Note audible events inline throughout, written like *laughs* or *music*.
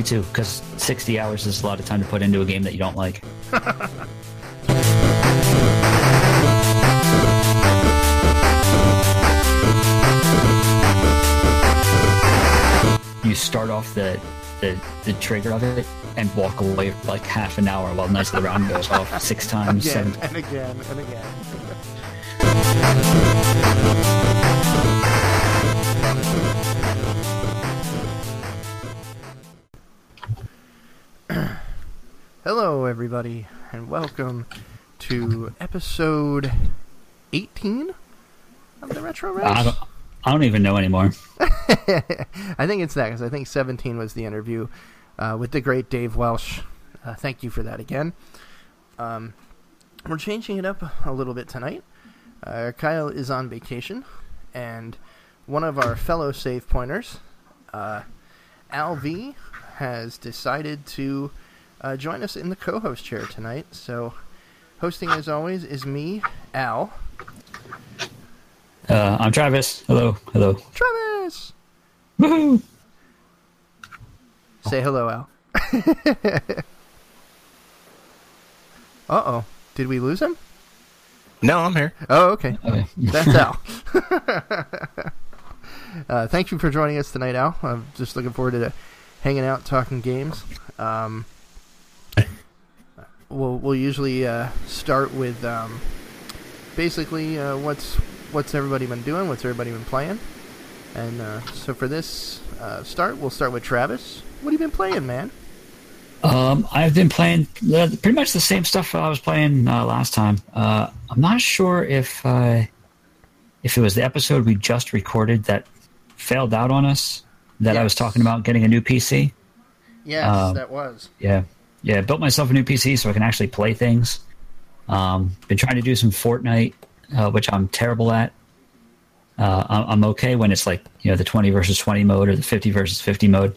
me too. Because 60 hours is a lot of time to put into a game that you don't like. you start off the, the the trigger of it and walk away for like half an hour while Knights of the Round goes off six *laughs* times, Again seven and again and again. Hello, everybody, and welcome to episode 18 of the Retro Race. I don't, I don't even know anymore. *laughs* I think it's that because I think 17 was the interview uh, with the great Dave Welsh. Uh, thank you for that again. Um, we're changing it up a little bit tonight. Uh, Kyle is on vacation, and one of our fellow save pointers, uh, Al V, has decided to uh, join us in the co host chair tonight. So, hosting as always is me, Al. Uh, I'm Travis. Hello, hello. Travis! Woohoo! Say hello, Al. *laughs* uh oh. Did we lose him? No, I'm here. Oh, okay. Okay. *laughs* That's Al. *laughs* uh, thank you for joining us tonight, Al. I'm just looking forward to hanging out, talking games. Um, we'll we'll usually uh, start with um, basically uh, what's what's everybody been doing, what's everybody been playing, and uh, so for this uh, start, we'll start with Travis. What have you been playing, man? Um, I've been playing pretty much the same stuff I was playing uh, last time. Uh, I'm not sure if uh, if it was the episode we just recorded that failed out on us that I was talking about getting a new PC. Yes, Um, that was. Yeah, yeah. Built myself a new PC so I can actually play things. Um, been trying to do some Fortnite, uh, which I'm terrible at. Uh, I'm I'm okay when it's like you know the 20 versus 20 mode or the 50 versus 50 mode,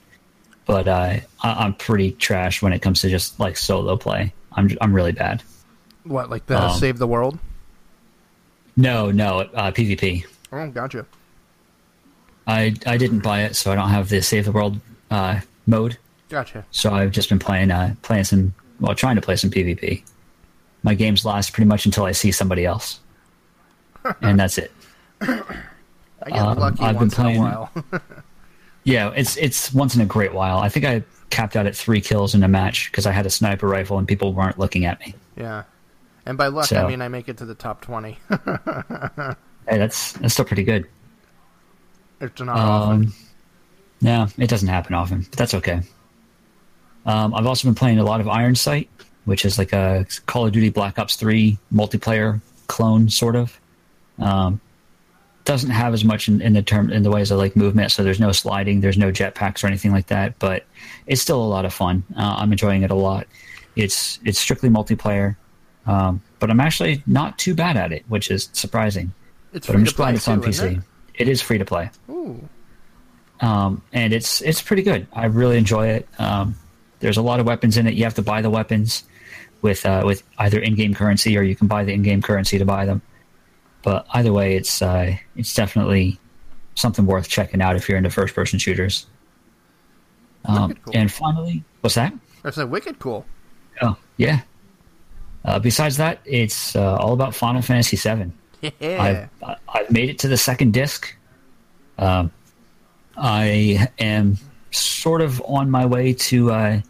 but uh, I, I'm pretty trash when it comes to just like solo play. I'm I'm really bad. What, like the um, Save the World? No, no, uh, PvP. Oh, gotcha. I I didn't buy it, so I don't have the Save the World uh, mode. Gotcha. So I've just been playing uh, playing some well, trying to play some PvP. My games last pretty much until I see somebody else, *laughs* and that's it. I get Um, lucky I've been once in a while. *laughs* Yeah, it's it's once in a great while. I think I capped out at three kills in a match because I had a sniper rifle and people weren't looking at me. yeah. And by luck, I mean I make it to the top 20. *laughs* Hey, that's that's still pretty good. it's not often. Um, no, it doesn't happen often, but that's okay. Um, I've also been playing a lot of Iron Sight, which is like a Call of Duty Black Ops 3 multiplayer clone, sort of. Um, doesn't have as much in, in the term in the ways of like movement, so there's no sliding, there's no jetpacks or anything like that, but it's still a lot of fun. Uh, I'm enjoying it a lot. It's it's strictly multiplayer, um, but I'm actually not too bad at it, which is surprising. It's But I'm just glad it's on too, PC. It is free to play? Ooh. um, and it's it's pretty good. I really enjoy it. Um, there's a lot of weapons in it. You have to buy the weapons with uh, with either in-game currency or you can buy the in-game currency to buy them. But either way, it's uh, it's definitely something worth checking out if you're into first-person shooters. Um, cool. And finally, what's that? That's a wicked cool. Oh, yeah. Uh, besides that, it's uh, all about Final Fantasy VII. Yeah. I've, I've made it to the second disc. Um, I am sort of on my way to uh,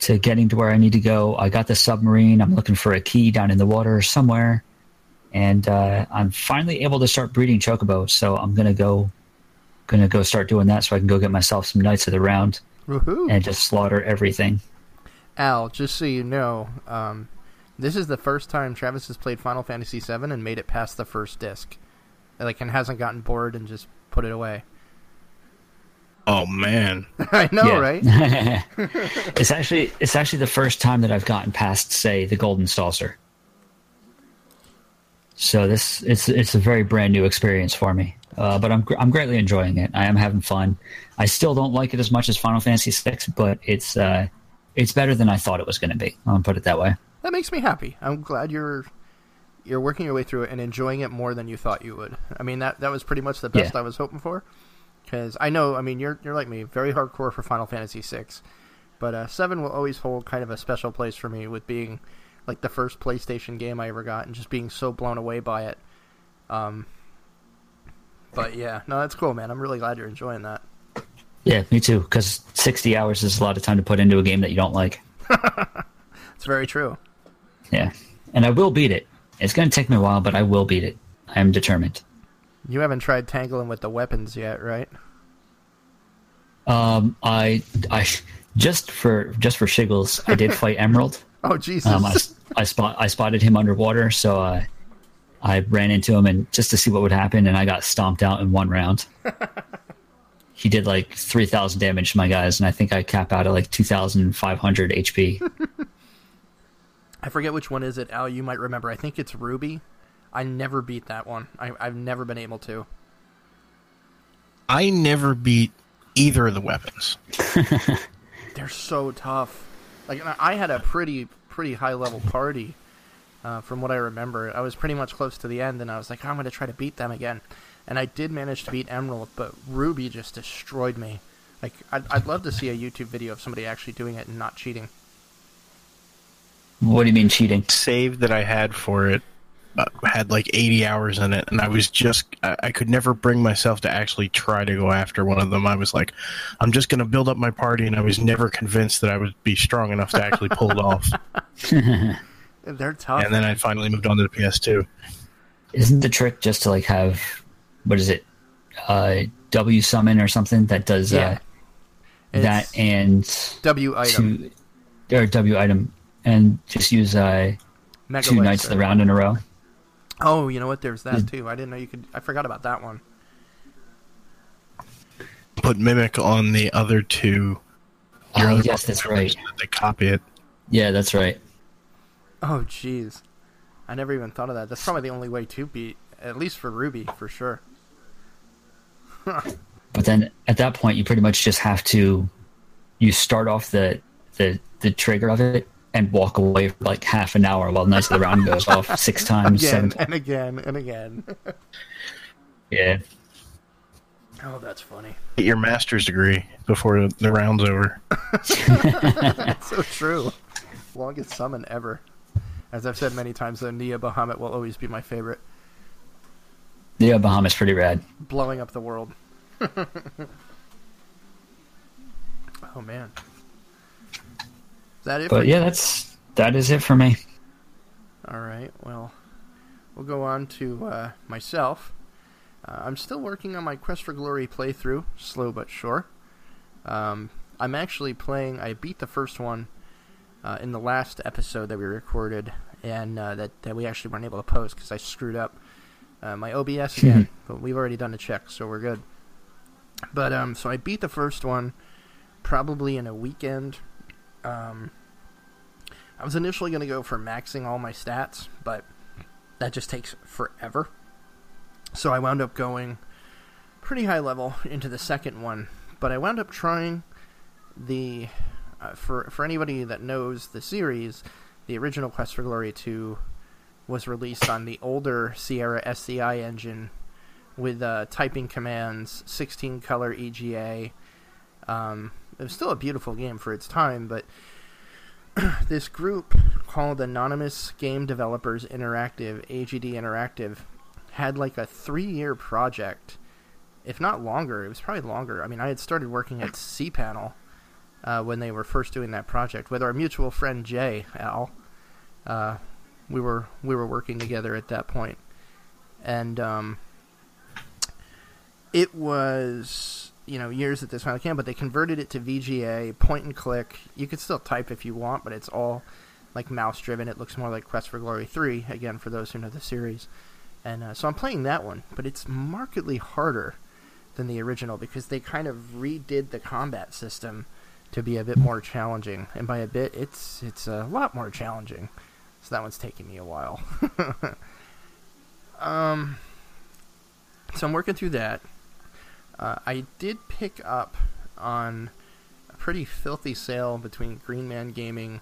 to getting to where I need to go. I got the submarine. I'm looking for a key down in the water somewhere, and uh, I'm finally able to start breeding chocobos. So I'm gonna go gonna go start doing that so I can go get myself some Knights of the Round Woohoo. and just slaughter everything. Al, just so you know, um, this is the first time Travis has played Final Fantasy VII and made it past the first disc. Like, and hasn't gotten bored and just put it away. Oh man, *laughs* I know, Yeah. right? *laughs* it's actually it's actually the first time that I've gotten past, say, the Golden Saucer. So this it's it's a very brand new experience for me, uh, but I'm I'm greatly enjoying it. I am having fun. I still don't like it as much as Final Fantasy VI, but it's uh, it's better than I thought it was going to be. I'll put it that way. That makes me happy. I'm glad you're you're working your way through it and enjoying it more than you thought you would. I mean, that that was pretty much the best Yeah. I was hoping for. Because I know. I mean, you're you're like me, very hardcore for Final Fantasy VI, but uh, seven will always hold kind of a special place for me with being like the first PlayStation game I ever got and just being so blown away by it. Um, but yeah, no, that's cool, man. I'm really glad you're enjoying that. Yeah, me too. Because sixty hours is a lot of time to put into a game that you don't like. *laughs* It's very true. Yeah, and I will beat it. It's going to take me a while, but I will beat it. I am determined. You haven't tried tangling with the weapons yet, right? Um, I, I just for just for shiggles, I did fight *laughs* Emerald. Oh Jesus! Um, I, I spot I spotted him underwater, so uh, I ran into him and just to see what would happen, and I got stomped out in one round. *laughs* he did like three thousand damage to my guys, and I think I cap out at like two thousand five hundred HP. *laughs* I forget which one is it, Al. You might remember. I think it's Ruby. I never beat that one. I, I've never been able to. I never beat either of the weapons. *laughs* They're so tough. Like I had a pretty pretty high level party, uh, from what I remember. I was pretty much close to the end, and I was like, I'm going to try to beat them again. And I did manage to beat Emerald, but Ruby just destroyed me. Like I'd, I'd love to see a YouTube video of somebody actually doing it and not cheating. what do you mean cheating? Save that I had for it had like 80 hours in it, and I was just, I, I could never bring myself to actually try to go after one of them. I was like, I'm just going to build up my party, and I was never convinced that I would be strong enough to actually pull it off. *laughs* They're tough. And then I finally moved on to the PS2. Isn't the trick just to like have what is it, uh, W summon or something that does Yeah. uh, that and W item. two or W item and just use uh, Mega two Laser. Knights of the Round in a row. Oh, you know what? There's that hmm. too. I didn't know you could. I forgot about that one. Put Mimic on the other two. your Oh other yes, that's right. They copy it. Yeah, that's right. Oh, jeez. I never even thought of that. That's probably the only way to beat, at least for Ruby, for sure. *laughs* But then at that point, you pretty much just have to you start off the the the trigger of it and walk away for like half an hour while the Knights of the Round goes off *laughs* six times, Again seven. and again and again. *laughs* Yeah, oh, that's funny. Get your master's degree before the round's over. That's *laughs* so true. Longest summon ever. As I've said many times, though, Neo Bahamut will always be my favorite. yeah, Bahamut's pretty rad. Blowing up the world. oh, man. That it? But you? yeah, that's that is it for me. All right. Well, we'll go on to uh, myself. Uh, I'm still working on my Quest for Glory playthrough, slow but sure. Um, I'm actually playing. I beat the first one uh, in the last episode that we recorded, and uh, that that we actually weren't able to post because I screwed up uh, my OBS *laughs* again. but we've already done a check, so we're good. But um, so I beat the first one probably in a weekend. Um, I was initially going to go for maxing all my stats, but that just takes forever. So I wound up going pretty high level into the second one, but I wound up trying the uh, for for anybody that knows the series, the original Quest for Glory 2 was released on the older Sierra SCI engine with uh, typing commands, 16 color EGA. Um, it was still a beautiful game for its time, but *clears throat* this group called Anonymous Game Developers Interactive, AGD Interactive, had like a three year project, if not longer. It was probably longer. I mean, I had started working at cPanel uh, when they were first doing that project with our mutual friend Jay Al. Uh, we were we were working together at that point, and um, it was you know years at this I can, but they converted it to VGA, point and click. You could still type if you want, but it's all like mouse driven. It looks more like Quest for Glory three again for those who know the series. And uh, so I'm playing that one, but it's markedly harder than the original because they kind of redid the combat system to be a bit more challenging. And by a bit, it's it's a lot more challenging. So that one's taking me a while. *laughs* um, so I'm working through that. Uh, I did pick up on a pretty filthy sale between Green Man Gaming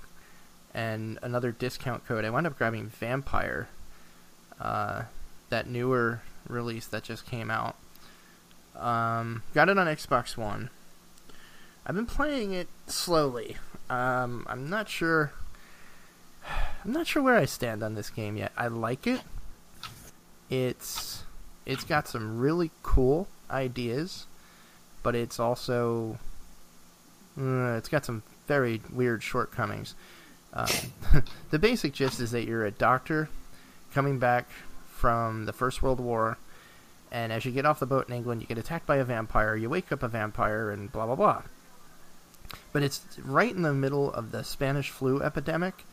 and another discount code. I wound up grabbing Vampyr, uh, that newer release that just came out. Um, got it on Xbox One. I've been playing it slowly. Um, I'm not sure. I'm not sure where I stand on this game yet. I like it. It's it's got some really cool ideas, but it's also uh, it's got some very weird shortcomings. Um, *laughs* the basic gist is that you're a doctor coming back from the First World War, and as you get off the boat in England, you get attacked by a vampire. You wake up a vampire, and blah blah blah. But it's right in the middle of the Spanish flu epidemic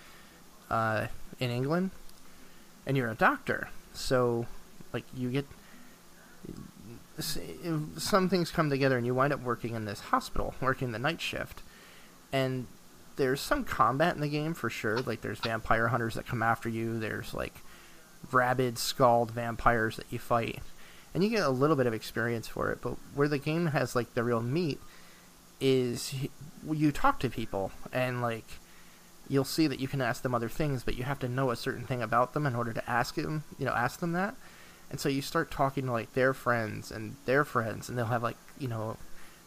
uh, in England, and you're a doctor, so like you get some things come together, and you wind up working in this hospital, working the night shift, and there's some combat in the game for sure. Like there's vampire hunters that come after you. There's like rabid, Skal vampires that you fight, and you get a little bit of experience for it. But where the game has like the real meat is you talk to people and like you'll see that you can ask them other things, but you have to know a certain thing about them in order to ask them, you know, ask them that. And so you start talking to like their friends and their friends, and they'll have like you know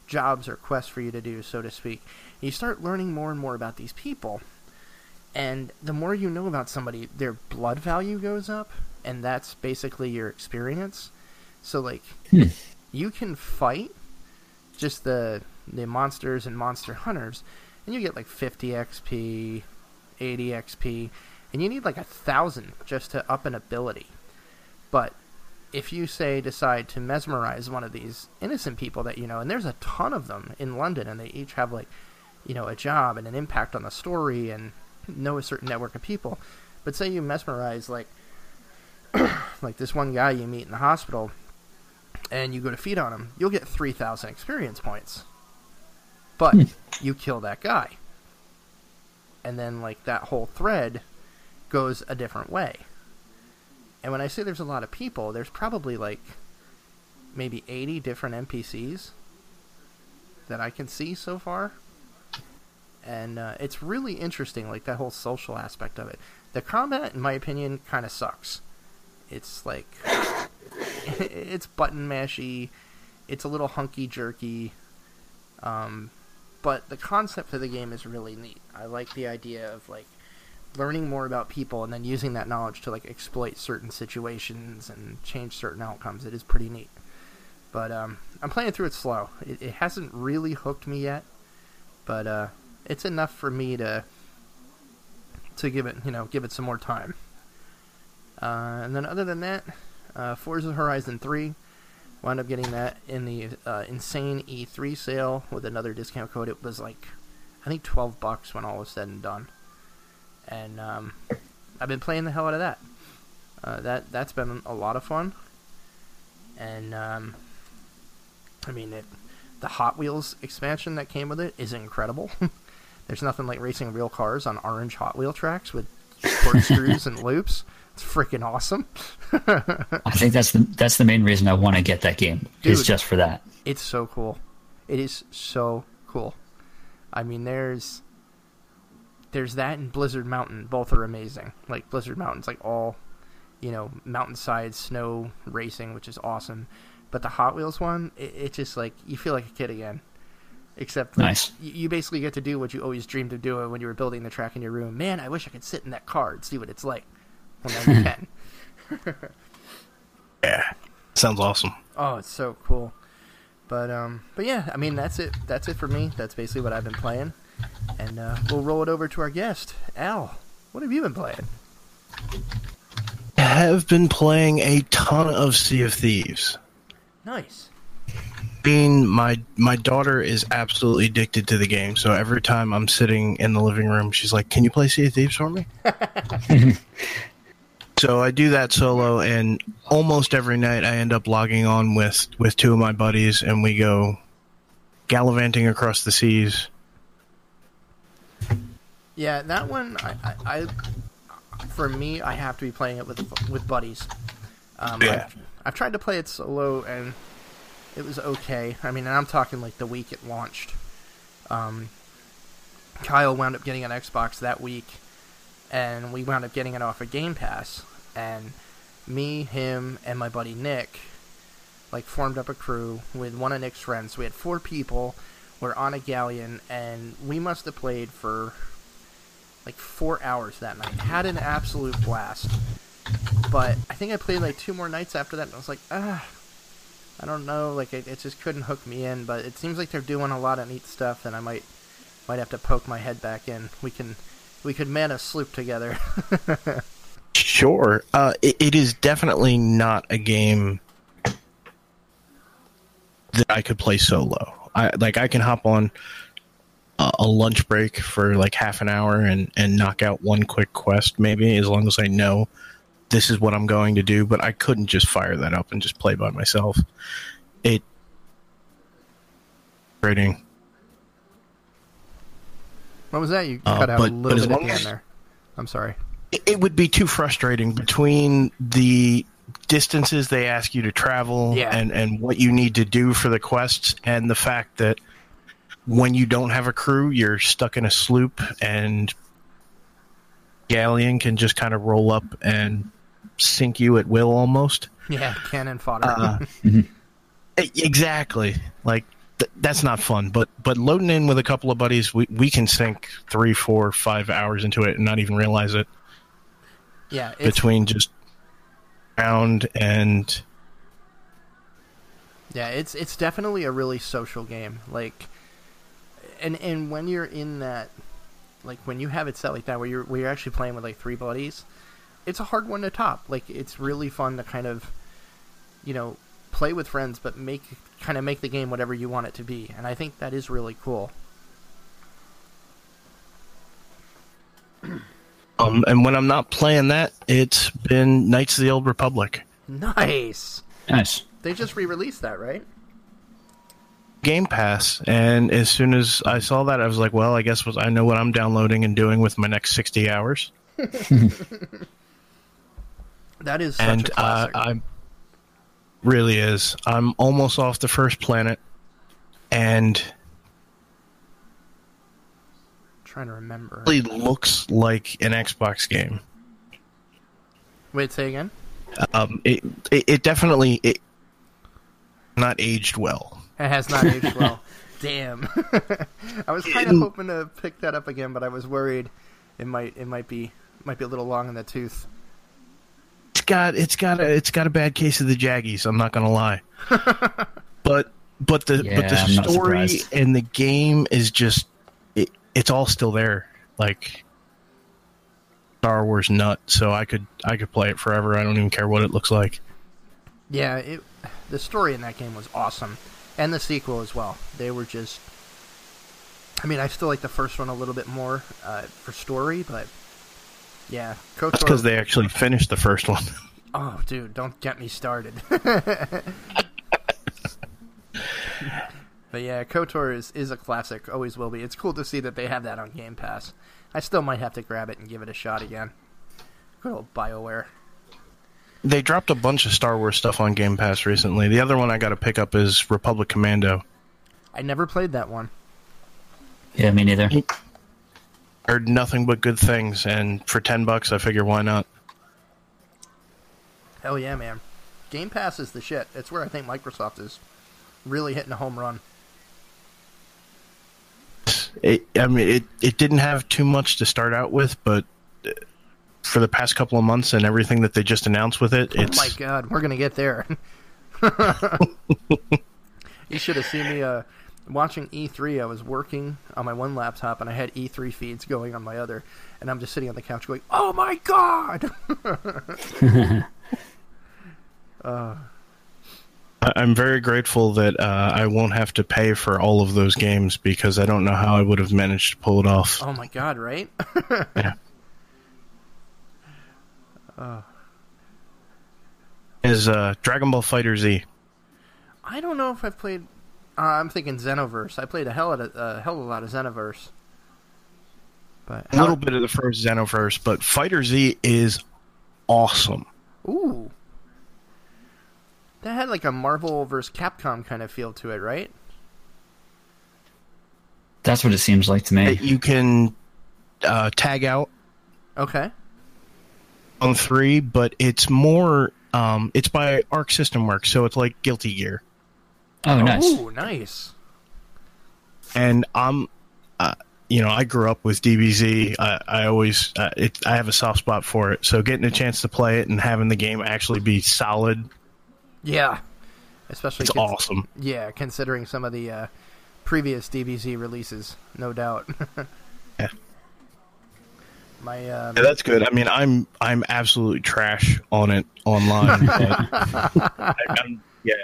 jobs or quests for you to do, so to speak. And you start learning more and more about these people, and the more you know about somebody, their blood value goes up, and that's basically your experience. So like, Hmm. you can fight just the the monsters and monster hunters, and you get like 50 XP, 80 XP, and you need like a thousand just to up an ability. But if you say decide to mesmerize one of these innocent people that you know, and there's a ton of them in London, and they each have like, you know, a job and an impact on the story, and know a certain network of people. But say you mesmerize like, *clears throat* like this one guy you meet in the hospital, and you go to feed on him, you'll get three thousand experience points. But Hmm. you kill that guy, and then like that whole thread goes a different way. And when I say there's a lot of people, there's probably like maybe 80 different NPCs that I can see so far. And uh, it's really interesting, like that whole social aspect of it. The combat, in my opinion, kind of sucks. It's like. *laughs* it's button mashy. It's a little hunky jerky. Um, but the concept of the game is really neat. I like the idea of like learning more about people and then using that knowledge to like exploit certain situations and change certain outcomes. It is pretty neat. But um, I'm playing through it slow. It, it hasn't really hooked me yet, but uh, it's enough for me to to give it you know give it some more time. Uh, and then other than that, uh, Forza Horizon 3 wound up getting that in the uh, insane E3 sale with another discount code. It was like I think 12 bucks when all was said and done and um, I've been playing the hell out of that. Uh, that that's been a lot of fun, and um, I mean it, the Hot Wheels expansion that came with it is incredible. *laughs* There's nothing like racing real cars on orange Hot Wheel tracks with corkscrews and *laughs* loops. It's freaking awesome. I think that's the that's the main reason I want to get that game. Is just for that. It's so cool. It is so cool. I mean, there's there's that and Blizzard Mountain. Both are amazing. Like Blizzard Mountain's like all, you know, mountainside snow racing, which is awesome. But the Hot Wheels one, it, it just like you feel like a kid again. Except like, Nice. you basically get to do what you always dreamed of doing when you were building the track in your room. Man, I wish I could sit in that car and see what it's like. Well, now you can. Yeah, sounds awesome. Oh, it's so cool. But um, but yeah, I mean that's it. That's it for me. That's basically what I've been playing, and uh, we'll roll it over to our guest, Al. What have you been playing? I have been playing a ton of Sea of Thieves. Nice. Being my my daughter is absolutely addicted to the game, so every time I'm sitting in the living room, she's like, "Can you play Sea of Thieves for me?" *laughs* so I do that solo, and almost every night I end up logging on with with two of my buddies, and we go gallivanting across the seas. Yeah, that one. I, I, I for me, I have to be playing it with with buddies. Um, Yeah. I've, I've tried to play it solo, and it was okay. I mean, and I'm talking like the week it launched. Um, Kyle wound up getting an Xbox that week, and we wound up getting it off of Game Pass. And me, him, and my buddy Nick, like formed up a crew with one of Nick's friends. We had four people. We're on a galleon, and we must have played for like four hours that night. Had an absolute blast. But I think I played like two more nights after that, and I was like, ah, I don't know. Like it, it just couldn't hook me in. But it seems like they're doing a lot of neat stuff, and I might might have to poke my head back in. We can we could man a sloop together. *laughs* Sure. Uh, it, it is definitely not a game that I could play solo. I like I can hop on a, a lunch break for like half an hour and and knock out one quick quest maybe as long as I know this is what I'm going to do. But I couldn't just fire that up and just play by myself. It rating. what was that? You Uh, cut out but- a little bit at the end there. I'm sorry. it would be too frustrating between the distances they ask you to travel Yeah. and, and what you need to do for the quests and the fact that when you don't have a crew you're stuck in a sloop and galleon can just kind of roll up and sink you at will almost Yeah, cannon fodder. uh, *laughs* exactly like th- that's not fun but but loading in with a couple of buddies we, we can sink three four five hours into it and not even realize it yeah, between just round and Yeah, it's it's definitely a really social game. Like, and and when you're in that, like when you have it set like that, where you're where you're actually playing with like three buddies, it's a hard one to top. Like, it's really fun to kind of, you know, play with friends, but make kind of make the game whatever you want it to be. And I think that is really cool. *clears throat* um and when I'm not playing that, it's been Knights of the Old Republic. Nice. Nice. They just re-released that, right? Game Pass, and as soon as I saw that, I was like, "Well, I guess was I know what I'm downloading and doing with my next 60 hours." *laughs* That is such and a uh, classic. I really is. I'm almost off the first planet, and trying to remember. it really looks like an Xbox game. Wait, say again. Um, it, it it definitely it not aged well. It has not aged well. *laughs* Damn. *laughs* I was kind of hoping to pick that up again, but I was worried it might it might be might be a little long in the tooth. It's got it's got a it's got a bad case of the Jaggies. I'm not gonna lie, *laughs* but but the but the I'm story and the game is just it, it's all still there. Like Star Wars nut, so I could I could play it forever. I don't even care what it looks like. Yeah, it the story in that game was awesome, and the sequel as well. They were just. I mean, I still like the first one a little bit more uh, for story, but yeah, Kotor. That's because they actually finished the first one. *laughs* Oh, dude, don't get me started. *laughs* but yeah, KOTOR is, is a classic, always will be. It's cool to see that they have that on Game Pass. I still might have to grab it and give it a shot again. Good old BioWare. They dropped a bunch of Star Wars stuff on Game Pass recently. The other one I got to pick up is Republic Commando. I never played that one. Yeah, me neither. Heard nothing but good things, and for ten bucks, I figure why not. Hell yeah, man. Game Pass is the shit. It's where I think Microsoft is really hitting a home run. It, I mean, it it didn't have too much to start out with, but uh, for the past couple of months and everything that they just announced with it, Oh it's my god, we're gonna get there. *laughs* you should have seen me uh, watching E3. I was working on my one laptop and I had E3 feeds going on my other, and I'm just sitting on the couch going, "Oh my god!" I- *laughs* *laughs* I'm very grateful that uh, I won't have to pay for all of those games because I don't know how I would have managed to pull it off. oh my god, right? *laughs* Yeah. Is uh, Dragon Ball Fighter Z? I don't know if I've played. Uh, I'm thinking Xenoverse. I played a hell of a uh, hell of a lot of Xenoverse. But A little bit of the first Xenoverse, but Fighter Z is awesome. Ooh. That had like a Marvel versus Capcom kind of feel to it, right? That's what it seems like to me. You can uh, tag out Okay. on three, but it's more Um, it's by Arc System Works, so it's like Guilty Gear. Oh, nice. Oh, nice. and I'm, uh, you know, I grew up with DBZ. I, I always, uh, it, I have a soft spot for it. So getting a chance to play it and having the game actually be solid, Yeah. Especially it's cons- awesome. Yeah, considering some of the uh, previous DBZ releases, no doubt. *laughs* Yeah. My um, Yeah, that's good. I mean, I'm, I'm absolutely trash on it online. *laughs* I, I'm, yeah,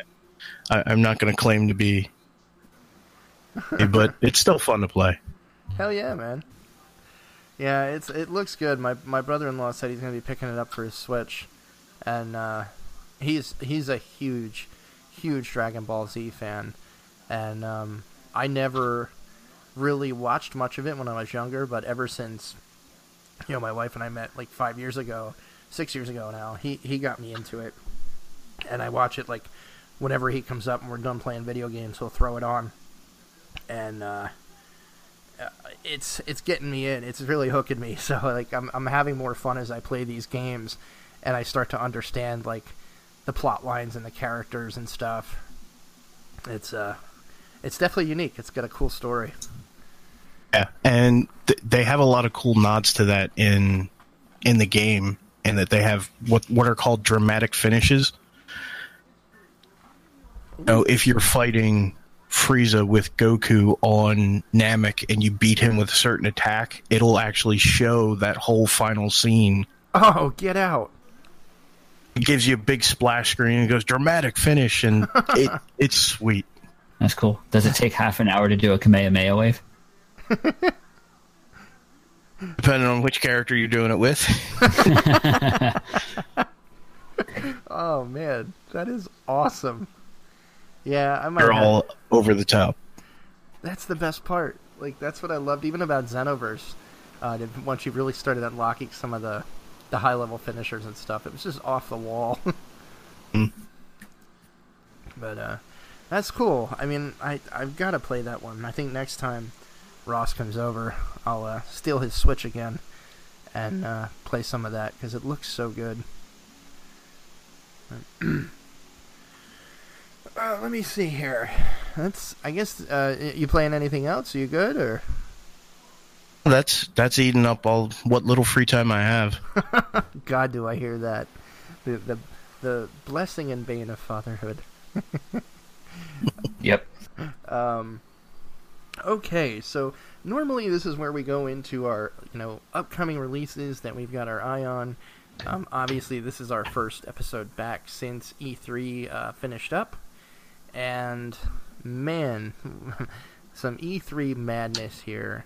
I, I'm not going to claim to be, but it's still fun to play. hell yeah, man. Yeah, it's it looks good. My my brother-in-law said he's gonna be picking it up for his Switch, and uh, he's he's a huge, huge Dragon Ball Z fan, and um, I never really watched much of it when I was younger, but ever since, you know, my wife and I met like five years ago, six years ago now, he he got me into it, and I watch it like whenever he comes up and we're done playing video games, he'll throw it on, and uh, uh, it's it's getting me in. It's really hooking me. *laughs* So like I'm I'm having more fun as I play these games, and I start to understand like the plot lines and the characters and stuff. It's uh, it's definitely unique. It's got a cool story. Yeah, and th- they have a lot of cool nods to that in in the game, and that they have what what are called dramatic finishes. So if you're fighting Frieza with Goku on Namek and you beat him with a certain attack, it'll actually show that whole final scene. Oh, get out! It gives you a big splash screen and goes dramatic finish, and *laughs* it it's sweet. That's cool. Does it take half an hour to do a Kamehameha wave? *laughs* Depending on which character you're doing it with. *laughs* Oh man, that is awesome. Yeah, I might. They're have- all over the top. that's the best part. Like that's what I loved even about Xenoverse. Uh, once you really started unlocking some of the the high level finishers and stuff, it was just off the wall. *laughs* Mm. But uh, that's cool. I mean, I I've got to play that one. I think next time Ross comes over, I'll uh, steal his Switch again and uh, play some of that because it looks so good. *clears throat* Uh, let me see here. That's. I guess. Uh, you playing anything else? Are you good or? That's that's eating up all what little free time I have. *laughs* God, do I hear that? The the the blessing and bane of fatherhood. Yep. *laughs* Um. Okay, so normally this is where we go into our you know upcoming releases that we've got our eye on. Um, obviously, this is our first episode back since E3 uh, finished up, and man, *laughs* some E3 madness here.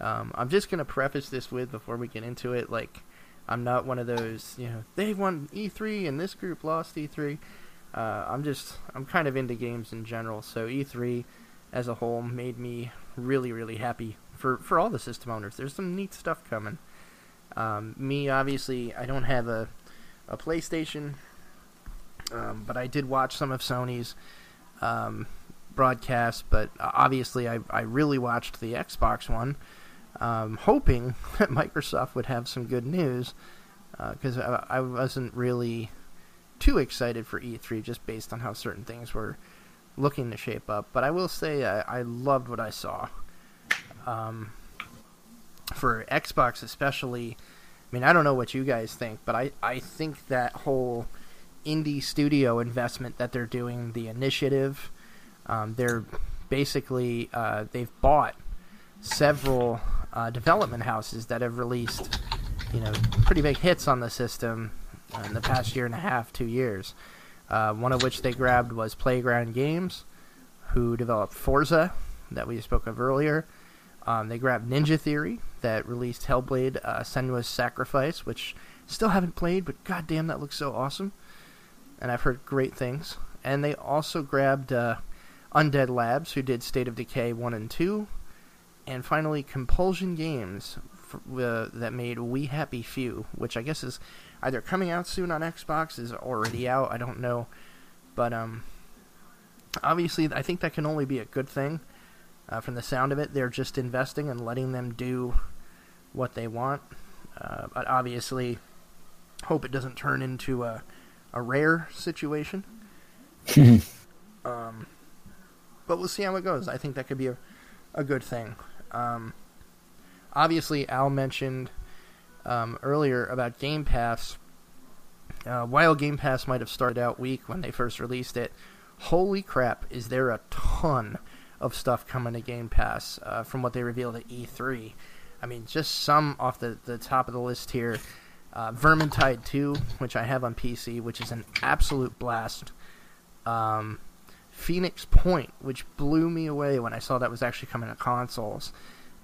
Um, I'm just gonna preface this with before we get into it, like I'm not one of those you know they won E3 and this group lost E3. Uh, I'm just I'm kind of into games in general, so E3 as a whole made me really really happy for for all the system owners. There's some neat stuff coming. Um, me obviously I don't have a a PlayStation, um, but I did watch some of Sony's um, broadcasts. But obviously I I really watched the Xbox one, um, hoping *laughs* that Microsoft would have some good news because I, I wasn't really too excited for E3 just based on how certain things were looking to shape up. But I will say I, I loved what I saw. Um, for Xbox, especially, I mean, I don't know what you guys think, but I, I think that whole indie studio investment that they're doing, the initiative, um, they're basically uh, they've bought several uh, development houses that have released, you know, pretty big hits on the system in the past year and a half, two years. Uh, one of which they grabbed was Playground Games, who developed Forza, that we spoke of earlier. Um, they grabbed Ninja Theory, that released Hellblade: uh, Senua's Sacrifice, which still haven't played, but goddamn, that looks so awesome. And I've heard great things. And they also grabbed uh, Undead Labs, who did State of Decay one and two, and finally Compulsion Games, f- uh, that made We Happy Few, which I guess is either coming out soon on Xbox, is already out. I don't know, but um, obviously I think that can only be a good thing. Uh, from the sound of it, they're just investing and letting them do what they want. Uh, but obviously, hope it doesn't turn into a, a rare situation. *laughs* um, but we'll see how it goes. I think that could be a, a good thing. Um, obviously, Al mentioned um, earlier about Game Pass. Uh, while Game Pass might have started out weak when they first released it, holy crap, is there a ton of stuff coming to Game Pass uh, from what they revealed at E3. I mean, just some off the, the top of the list here. Uh, Vermintide 2, which I have on PC, which is an absolute blast. Um, Phoenix Point, which blew me away when I saw that was actually coming to consoles.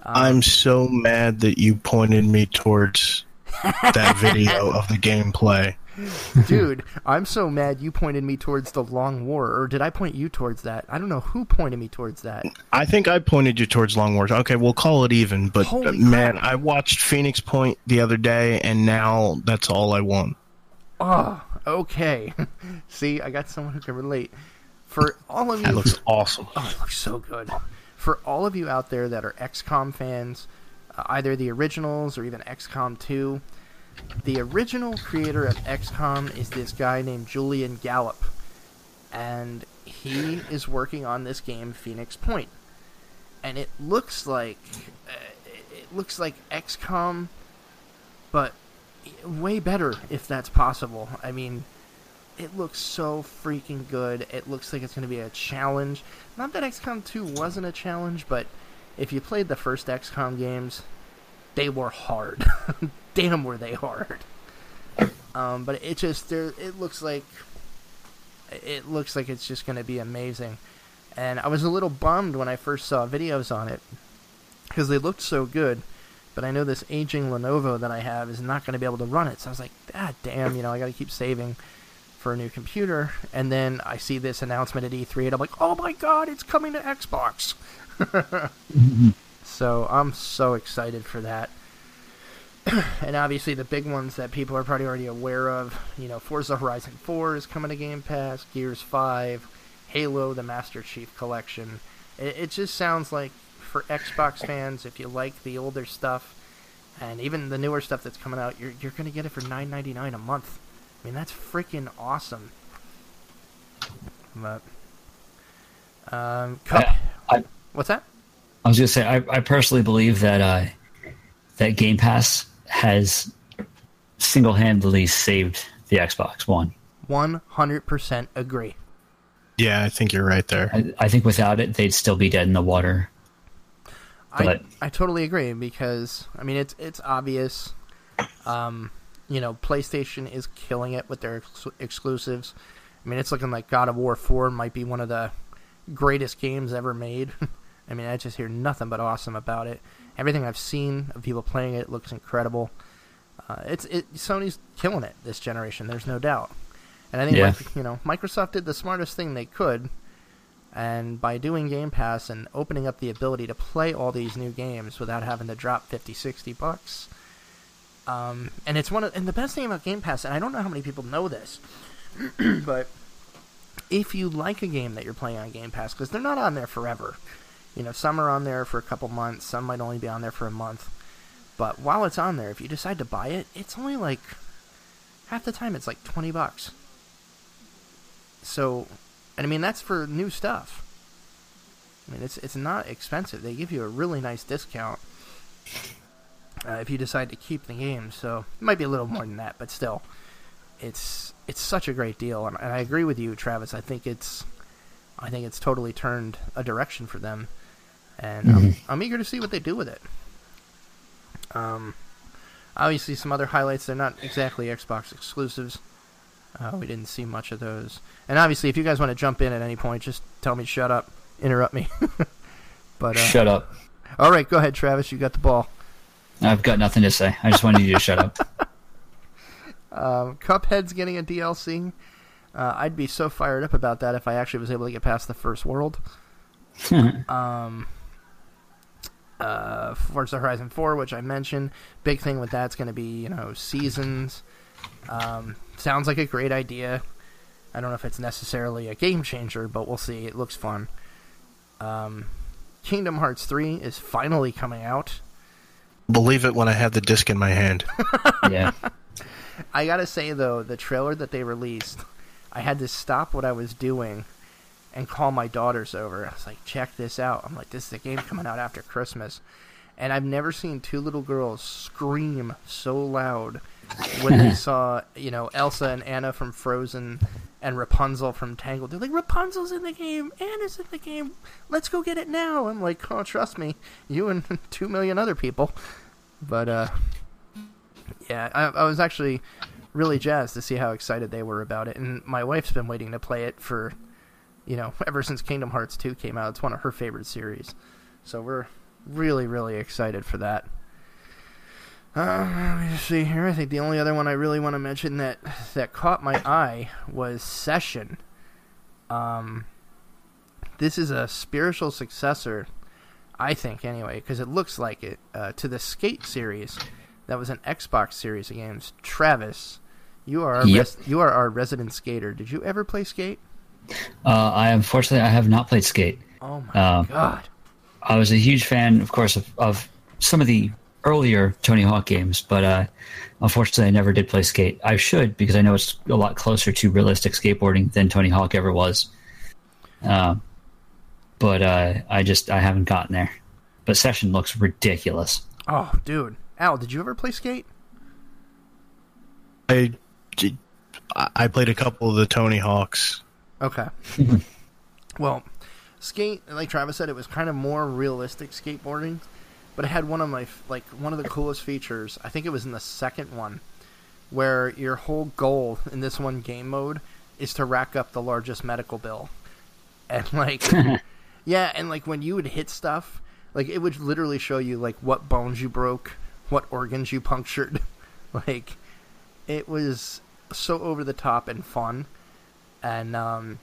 Um, I'm so mad that you pointed me towards that *laughs* video of the gameplay. Dude, I'm so mad you pointed me towards the Long War, or did I point you towards that? I don't know who pointed me towards that. I think I pointed you towards Long Wars. Okay, we'll call it even. But Holy uh, man, crap. I watched Phoenix Point the other day, and now that's all I want. Oh, okay. *laughs* See, I got someone who can relate. For all of you, That looks awesome. Oh, it looks so good. For all of you out there that are XCOM fans, uh, either the originals or even XCOM 2, the original creator of XCOM is this guy named Julian Gollop. And he is working on this game, Phoenix And it looks like. Uh, it looks like XCOM, but way better if that's possible. I mean, it looks so freaking good. It looks like it's going to be a challenge. Not that XCOM 2 wasn't a challenge, but if you played the first XCOM games, they were hard. *laughs* Damn, were they hard. Um, but it just there. It looks like it looks like it's just going to be amazing. And I was a little bummed when I first saw videos on it because they looked so good. But I know this aging Lenovo that I have is not going to be able to run it. So I was like, ah, damn, you know, I got to keep saving for a new computer. And then I see this announcement at E3, and I'm like, oh my god, it's coming to Xbox. *laughs* so I'm so excited for that. *clears throat* and obviously, the big ones that people are probably already aware of, you know, Forza Horizon 4 is coming to Game Pass, Gears 5, Halo, the Master Chief Collection. It, it just sounds like for Xbox fans, if you like the older stuff, and even the newer stuff that's coming out, you're, you're going to get it for nine ninety nine a month. I mean, that's freaking awesome. But, um, Cup, I, I, what's that? I was gonna say I, I personally believe that uh, that Game Pass has single handedly saved the Xbox One. 100% agree. Yeah, I think you're right there. I, I think without it, they'd still be dead in the water. I, But- I totally agree because I mean it's it's obvious. Um, you know, PlayStation is killing it with their ex- exclusives. I mean, it's looking like God of War Four might be one of the greatest games ever made. *laughs* I mean, I just hear nothing but awesome about it. Everything I've seen of people playing it looks incredible. Uh, it's it Sony's killing it this generation. There's no doubt. And I think Yeah. like, you know Microsoft did the smartest thing they could, and by doing Game Pass and opening up the ability to play all these new games without having to drop 50, 60 bucks. Um, and it's one of and the best thing about Game Pass, and I don't know how many people know this, *clears throat* but if you like a game that you're playing on Game Pass, because they're not on there forever. You know, some are on there for a couple months, some might only be on there for a month. But while it's on there, if you decide to buy it, it's only like half the time it's like 20 bucks. So, and I mean that's for new stuff. I mean it's it's not expensive. They give you a really nice discount uh, if you decide to keep the game. So it might be a little more than that, but still, it's it's such a great deal. And, and I agree with you, Travis. I think it's I think it's totally turned a direction for them, and I'm, I'm eager to see what they do with it. Um, obviously, some other highlights. They're not exactly Xbox exclusives. Uh, we didn't see much of those. And obviously, if you guys want to jump in at any point, just tell me shut up, interrupt me. *laughs* but uh, Shut up. all right, go ahead, Travis. You got the ball. I've got nothing to say. I just wanted you to shut up. *laughs* Um, Cuphead's getting a DLC. Uh, I'd be so fired up about that if I actually was able to get past the first world. *laughs* um, uh, Forza Horizon 4, which I mentioned. Big thing with that's going to be, you know, seasons. Um, sounds like a great idea. I don't know if it's necessarily a game changer, but we'll see. It looks fun. Um, Kingdom Hearts 3 is finally coming out. Believe it when I have the disc in my hand. *laughs* yeah. I gotta say though, the trailer that they released, I had to stop what I was doing and call my daughters over. I was like, "Check this out!" I'm like, "This is a game coming out after Christmas," and I've never seen two little girls scream so loud when they *laughs* saw, you know, Elsa and Anna from Frozen and Rapunzel from Tangled. They're like, "Rapunzel's in the game, Anna's in the game. Let's go get it now!" I'm like, "Oh, trust me, you and *laughs* two million other people." But uh, yeah, I, I was actually really jazzed to see how excited they were about it, and my wife's been waiting to play it for, you know, ever since Kingdom Hearts 2 came out. It's one of her favorite series, so we're really, really excited for that. Uh, let me see here. I think the only other one I really want to mention that that caught my eye was Session. Um, this is a spiritual successor, I think, anyway, because it looks like it uh, to the Skate series. That was an Xbox series of games. Travis, you are our Yep. res- you are our resident skater. Did you ever play Skate? Uh, I unfortunately I have not played Skate. Oh my Um, god! I was a huge fan, of course, of, of some of the earlier Tony Hawk games, but uh, unfortunately, I never did play Skate. I should because I know it's a lot closer to realistic skateboarding than Tony Hawk ever was. Um, but uh, I just I haven't gotten there. But Session looks ridiculous. Oh, dude, Al, did you ever play Skate? I, I played a couple of the Tony Hawks. Okay. *laughs* well, skate, like Travis said, it was kind of more realistic skateboarding, but it had one of my like one of the coolest features. I think it was in the second one, where your whole goal in this one game mode is to rack up the largest medical bill, and like, *laughs* yeah, and like when you would hit stuff, like it would literally show you like what bones you broke, what organs you punctured, *laughs* like it was so over the top and fun and um,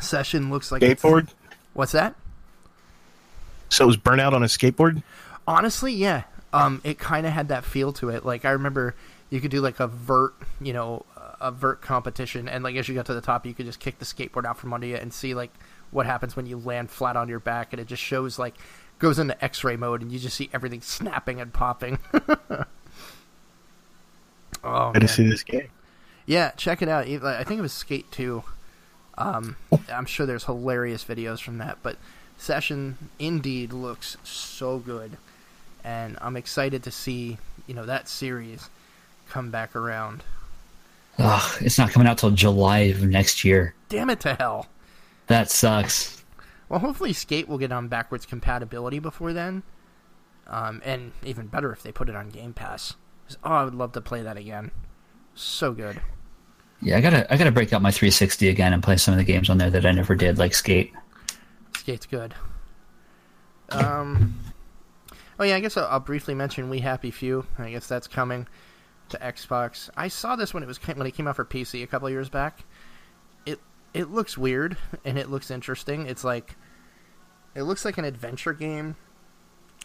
session looks like it's- Skateboard? What's that? So it was Burnout on a skateboard? Honestly, yeah. Um, it kind of had that feel to it. Like I remember, you could do like a vert, you know, a vert competition, and like as you got to the top, you could just kick the skateboard out from under you and see like what happens when you land flat on your back, and it just shows like goes into X-ray mode, and you just see everything snapping and popping. *laughs* oh, I to see this game. Yeah, check it out. I think it was Skate 2. Um, I'm sure there's hilarious videos from that, but Session indeed looks so good, and I'm excited to see you know that series come back around. Ugh, it's not coming out till July of next year. Damn it to hell! That sucks. Well, hopefully Skate will get on backwards compatibility before then, um, and even better if they put it on Game Pass. Oh, I would love to play that again. So good. Yeah, I gotta I gotta break out my 360 again and play some of the games on there that I never did, like Skate. Skate's good. Um. Oh yeah, I guess I'll, I'll briefly mention We Happy Few. I guess that's coming to Xbox. I saw this when it was when it came out for PC a couple years back. It it looks weird and it looks interesting. It's like it looks like an adventure game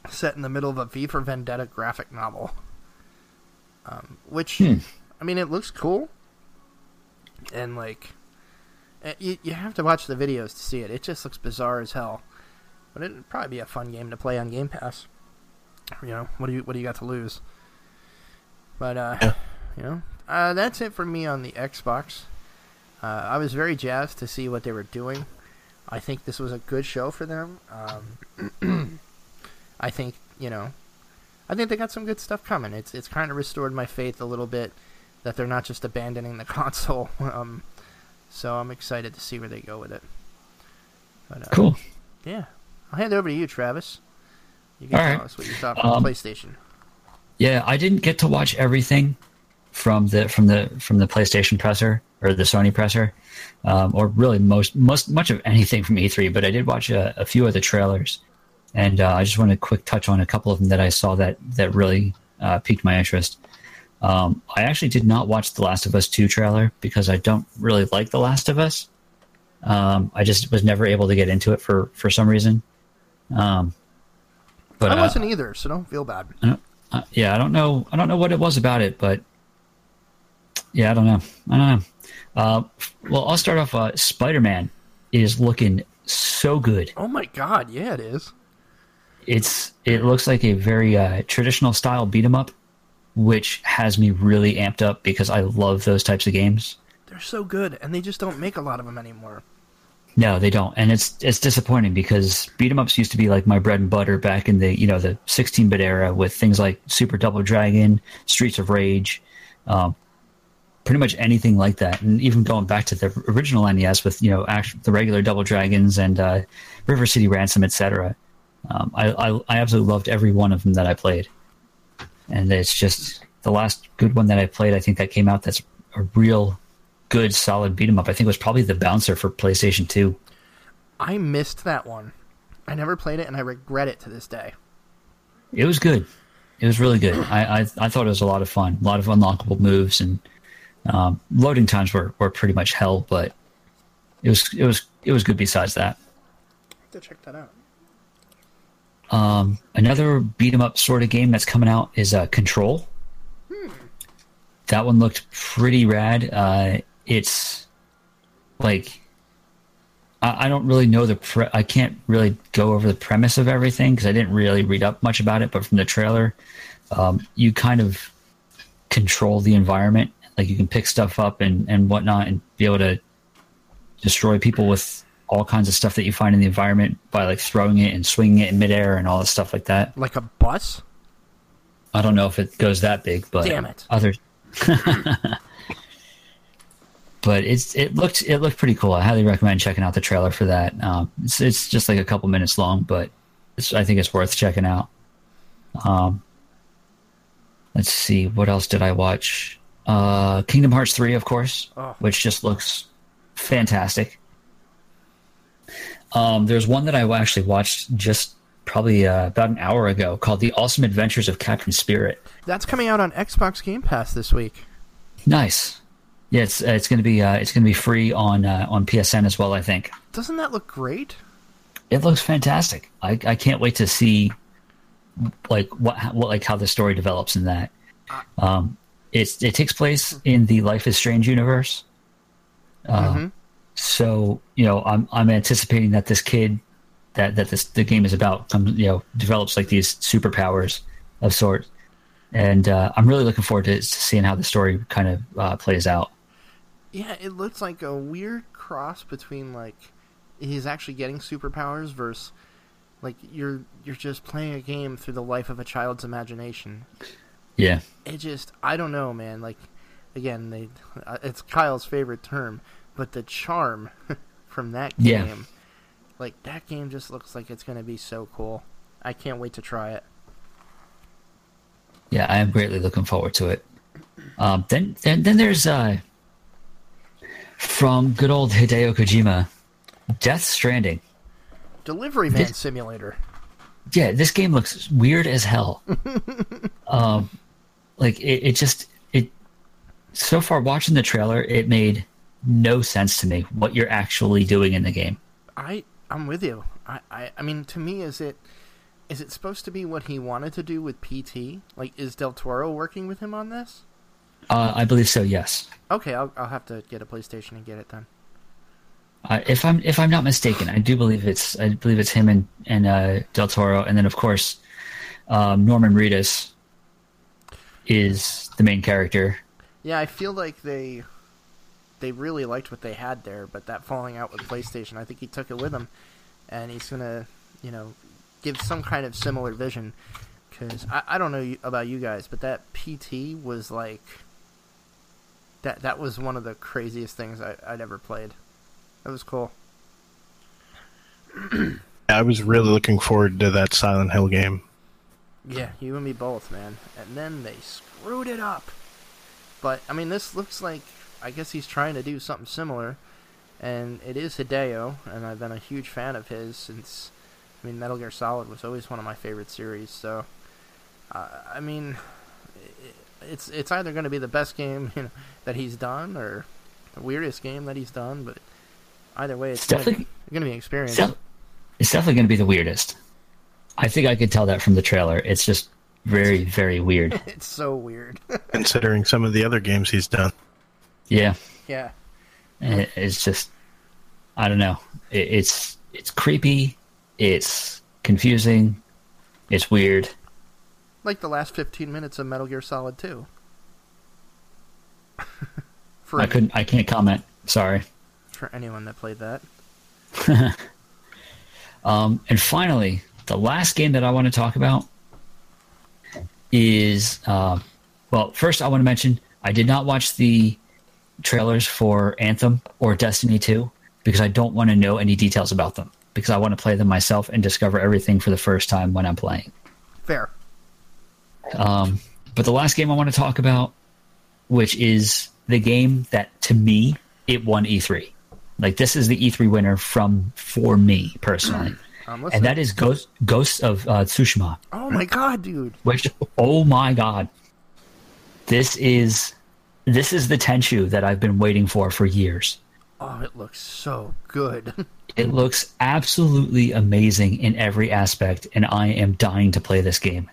set in the middle of a V for Vendetta graphic novel. Um, which Hmm. I mean, it looks cool, and like you, you have to watch the videos to see it. It just looks bizarre as hell. But it'd probably be a fun game to play on Game Pass. You know, what do you what do you got to lose? But uh, Yeah. you know, uh, that's it for me on the Xbox. Uh, I was very jazzed to see what they were doing. I think this was a good show for them. Um, *clears throat* I think you know, I think they got some good stuff coming. It's it's kind of restored my faith a little bit that they're not just abandoning the *laughs* console. Um, so I'm excited to see where they go with it. But, uh, Cool. Yeah, I'll hand it over to you, Travis. You can All tell right. us what you thought from Um, the PlayStation. Yeah, I didn't get to watch everything from the from the from the PlayStation presser or the Sony presser, um, or really most most much of anything from E3. But I did watch a, a few of the trailers, and uh, I just want to quick touch on a couple of them that I saw that that really uh, piqued my interest. Um, I actually did not watch the Last of Us Two trailer because I don't really like the Last of Us. Um, I just was never able to get into it for for some reason. Um, but I uh, wasn't either, so don't feel bad. I don't, uh, yeah, I don't know. I don't know what it was about it, but yeah, I don't know. I don't know. Uh, well, I'll start off. Uh, Spider Man is looking so good. Oh my god, yeah, it is. It's it looks like a very uh, traditional style beat 'em up. Which has me really amped up because I love those types of games. They're so good, and they just don't make a lot of them anymore. No, they don't, and it's it's disappointing because beat 'em ups used to be like my bread and butter back in the you know the 16-bit era with things like Super Double Dragon, Streets of Rage, um, pretty much anything like that, and even going back to the original NES with you know act- the regular Double Dragons and uh, River City Ransom, etc. Um, I, I I absolutely loved every one of them that I played, and it's just the last good one that I played. I think that came out that's a real good solid beat 'em up. I think it was probably the Bouncer for PlayStation Two. I missed that one. I never played it, and I regret it to this day. It was good. It was really good. I, I I thought it was a lot of fun. A lot of unlockable moves and um, loading times were, were pretty much hell, but it was it was it was good. Besides that, I have to check that out. Um, another beat 'em up sort of game that's coming out is uh, Control. That one looked pretty rad. Uh, it's like I, I don't really know the pre- I can't really go over the premise of everything because I didn't really read up much about it. But from the trailer, um, you kind of control the environment. Like you can pick stuff up and and whatnot, and be able to destroy people with all kinds of stuff that you find in the environment by like throwing it and swinging it in midair and all this stuff like that. Like a bus? I don't know if it goes that big, but Damn it. other. *laughs* but it's it looked it looked pretty cool. I highly recommend checking out the trailer for that. Um, it's it's just like a couple minutes long, but it's, I think it's worth checking out. Um, let's see, what else did I watch? Uh, Kingdom Hearts three, of course, Oh. which just looks fantastic. Um, there's one that I actually watched just probably uh, about an hour ago called The Awesome Adventures of Captain Spirit. That's coming out on Xbox Game Pass this week. Nice. Yeah, it's uh, it's gonna be uh, it's gonna be free on uh, on PSN as well. I think Doesn't that look great? it looks fantastic. I, I can't wait to see like what what like how the story develops in that. Um, it's it takes place in the Life is Strange universe. Uh, Mhm. So you know, I'm I'm anticipating that this kid that that this the game is about comes you know develops like these superpowers of sorts, and uh, I'm really looking forward to, to seeing how the story kind of uh, plays out. Yeah, it looks like a weird cross between like he's actually getting superpowers versus like you're you're just playing a game through the life of a child's imagination. Yeah, It just I don't know, man. Like again, they uh, it's Kyle's favorite term, but the charm *laughs* from that game, Yeah. like that game just looks like it's going to be so cool. I can't wait to try it. yeah, I am greatly looking forward to it. Um, then then then there's uh, from good old Hideo Kojima, Death Stranding. Delivery Man This- Simulator. yeah, this game looks weird as hell. *laughs* um, like it, it just it. So far, watching the trailer, it made no sense to me what you're actually doing in the game. I I'm with you. I, I I mean to me is it is it supposed to be what he wanted to do with PT? Like is Del Toro working with him on this? Uh, I believe so. Yes, Okay, I'll I'll have to get a PlayStation and get it then. uh, if I'm if I'm not mistaken, I do believe it's I believe it's him and and uh, Del Toro, and then of course um, Norman Reedus is the main character. Yeah, I feel like they they really liked what they had there, but that falling out with PlayStation, I think he took it with him, and he's gonna, you know, give some kind of similar vision. Because I, I don't know about you guys, but that PT was like that. That was one of the craziest things I, I'd ever played. That was cool. *clears throat* I was really looking forward to that Silent Hill game. Yeah, you and me both, man. And then they screwed it up. But I mean, this looks like I guess he's trying to do something similar, and it is Hideo, and I've been a huge fan of his since. I mean, Metal Gear Solid was always one of my favorite series. So, uh, I mean, i- it's it's either going to be the best game *laughs* you know, that he's done or the weirdest game that he's done. But either way, it's It's going to be, definitely- going to be an experience. It's definitely going to be the weirdest. I think I could tell that from the trailer. It's just very very weird. *laughs* it's so weird. *laughs* Considering some of the other games he's done. Yeah. yeah. It- it's just I don't know. It, it's it's creepy. It's confusing. It's weird. Like the last 15 minutes of Metal Gear Solid 2. *laughs* for, I couldn't. I can't comment. Sorry. for anyone that played that. *laughs* Um, and finally, the last game that I want to talk about is uh, well. First, I want to mention I did not watch the trailers for Anthem or Destiny 2 because I don't want to know any details about them because I want to play them myself and discover everything for the first time when I'm playing. Fair. Um, but the last game I want to talk about, which is the game that to me it won E3. Like this is the E3 winner from for me personally, *clears throat* and that is Ghost Ghosts of uh, Tsushima. oh my god, dude. Which oh my god, this is this is the Tenchu that I've been waiting for for years. Oh, it looks so good. *laughs* It looks absolutely amazing in every aspect, and I am dying to play this game.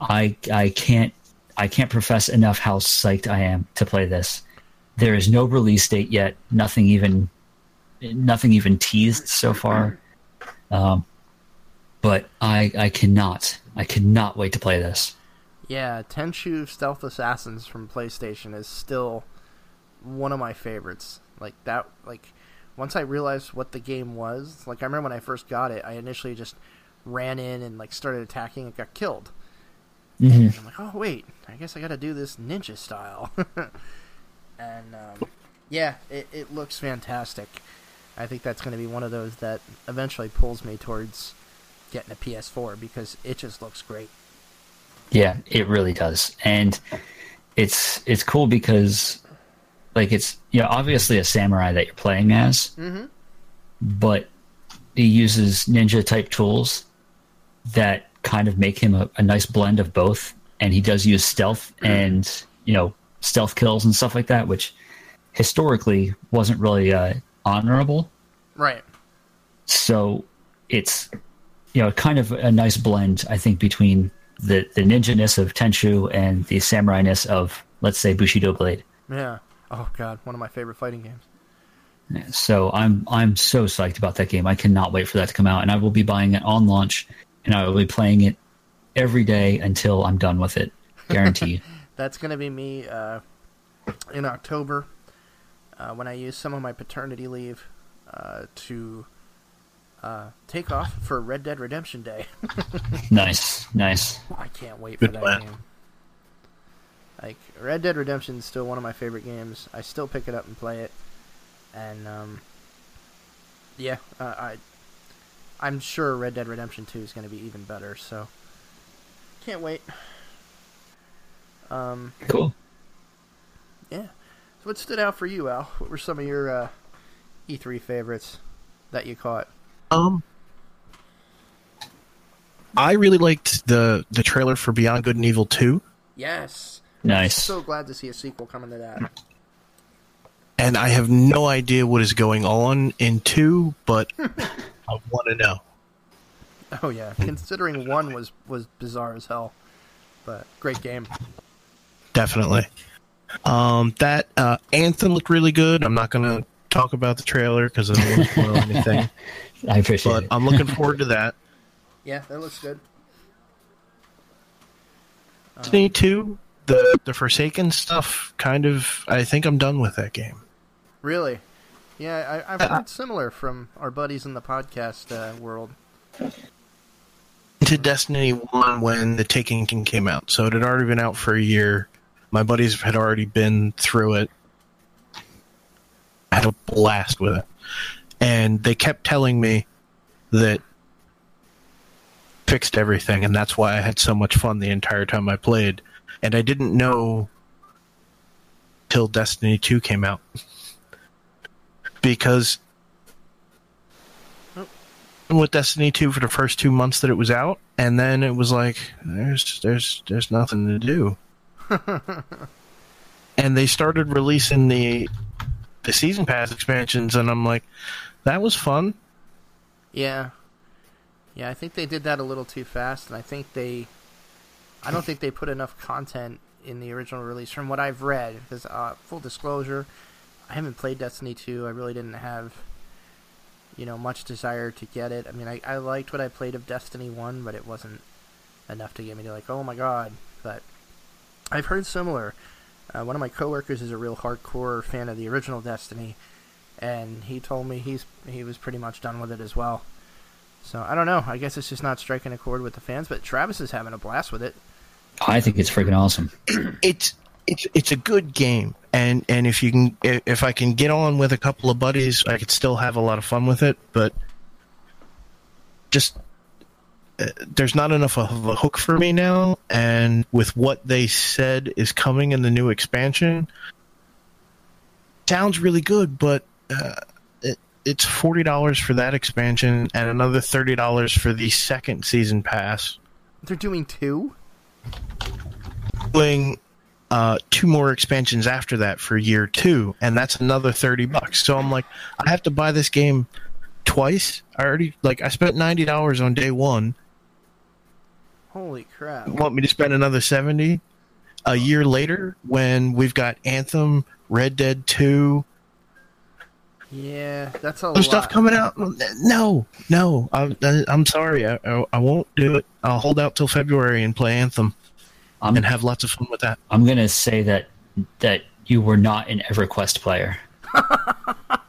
I I can't I can't profess enough how psyched I am to play this. There is no release date yet. Nothing even nothing even teased so far. Um, but I I cannot I cannot wait to play this. Yeah, Tenchu Stealth Assassins from PlayStation is still one of my favorites. Like that like once I realized what the game was, like I remember when I first got it, I initially just ran in and like started attacking and got killed. hmm I'm like, oh wait, I guess I got to do this ninja style. *laughs* and um, yeah, it, it looks fantastic. I think that's going to be one of those that eventually pulls me towards getting a PS4 because it just looks great. Yeah, it really does, and it's it's cool because like it's you know obviously a samurai that you're playing as, Mm-hmm. but he uses ninja type tools that kind of make him a, a nice blend of both, and he does use stealth and you know stealth kills and stuff like that, which historically wasn't really uh, honorable. Right. So it's you know kind of a nice blend, I think, between the the ninja-ness of Tenchu and the samurai-ness of let's say Bushido Blade. Yeah. Oh god, one of my favorite fighting games. So I'm I'm so psyched about that game. I cannot wait for that to come out, and I will be buying it on launch, and I will be playing it every day until I'm done with it, guaranteed. *laughs* *laughs* That's going to be me uh, in October uh, when I use some of my paternity leave uh, to uh, take off for Red Dead Redemption Day. *laughs* nice, nice. I can't wait Good for that plan. game. Like Red Dead Redemption is still one of my favorite games. I still pick it up and play it, and um, yeah, uh, I I'm sure Red Dead Redemption Two is going to be even better. So can't wait. Um, Cool. yeah. So what stood out for you, Al? What were some of your uh, E3 favorites that you caught? Um, I really liked the the trailer for Beyond Good and Evil Two, Yes. Nice. So glad to see a sequel coming to that. and I have no idea what is going on in two, but *laughs* I want to know. Oh yeah, considering one was was bizarre as hell, but great game. Definitely. Um, that uh, Anthem looked really good. I'm not gonna talk about the trailer because I don't want to spoil anything, *laughs* I appreciate but it. I'm looking forward to that. *laughs* Yeah, that looks good. Destiny two, the the Forsaken stuff, kind of. I think I'm done with that game. Really? Yeah, I, I've heard similar from our buddies in the podcast uh, world. to Destiny 1 when The Taken King came out. So it had already been out for a year. My buddies had already been through it. I had a blast with it. And they kept telling me that fixed everything and that's why I had so much fun the entire time I played. And I didn't know till Destiny 2 came out. Because with Destiny 2 for the first two months that it was out, and then it was like there's there's there's nothing to do. *laughs* and they started releasing the the season pass expansions, and I'm like, that was fun. Yeah, yeah, I think they did that a little too fast, and I think they, I don't think they put enough content in the original release from what I've read. Because uh, full disclosure, I haven't played Destiny two. I really didn't have, you know, much desire to get it. I mean, I, I liked what I played of Destiny one, but it wasn't enough to get me to like, oh my god. But I've heard similar. Uh, one of my coworkers is a real hardcore fan of the original Destiny, and he told me he's he was pretty much done with it as well. So I don't know. I guess it's just not striking a chord with the fans, but Travis is having a blast with it. I think it's freaking awesome. *clears throat* it's it's it's a good game, and and if you can if I can get on with a couple of buddies, I could still have a lot of fun with it. But just uh, there's not enough of a hook for me now, and with what they said is coming in the new expansion, sounds really good, but. Uh, it, it's forty dollars for that expansion and another thirty dollars for the second season pass. They're doing two. Doing uh, two more expansions after that for year two, and that's another thirty bucks. So I'm like, I have to buy this game twice. I already like I spent ninety dollars on day one. Holy crap! You want me to spend another seventy a year later when we've got Anthem, Red Dead Two? Yeah, that's a Other lot. stuff coming out. No, no, I'm, I'm sorry. I, I, I won't do it. I'll hold out till February and play Anthem I'm and have lots of fun with that. I'm gonna say that that you were not an EverQuest player. *laughs* I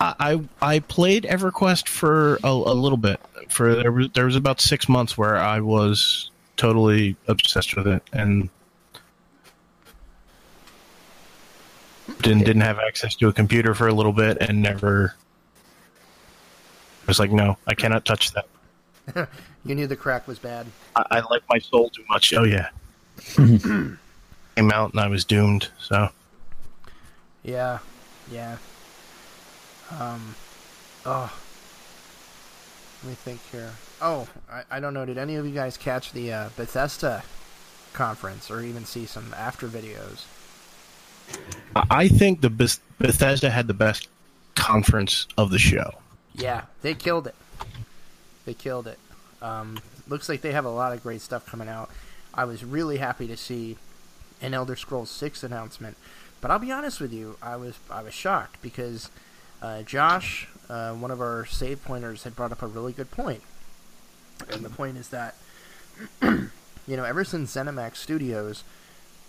I I played EverQuest for a, a little bit. For there was there was about six months where I was totally obsessed with it and didn't didn't have access to a computer for a little bit and never. I was like, no, I cannot touch that. *laughs* You knew the crack was bad. I, I like my soul too much. Oh yeah. *clears throat* Came out and I was doomed. So Yeah, yeah. Um, oh, let me think here. Oh, I, I don't know. Did any of you guys catch the uh, Bethesda conference or even see some after videos? I think the Beth- Bethesda had the best conference of the show. Yeah, they killed it. They killed it. Um, looks like they have a lot of great stuff coming out. I was really happy to see an Elder Scrolls Six announcement, but I'll be honest with you, I was I was shocked because uh, Josh, uh, one of our save pointers, had brought up a really good point, and the point is that *clears throat* you know ever since ZeniMax Studios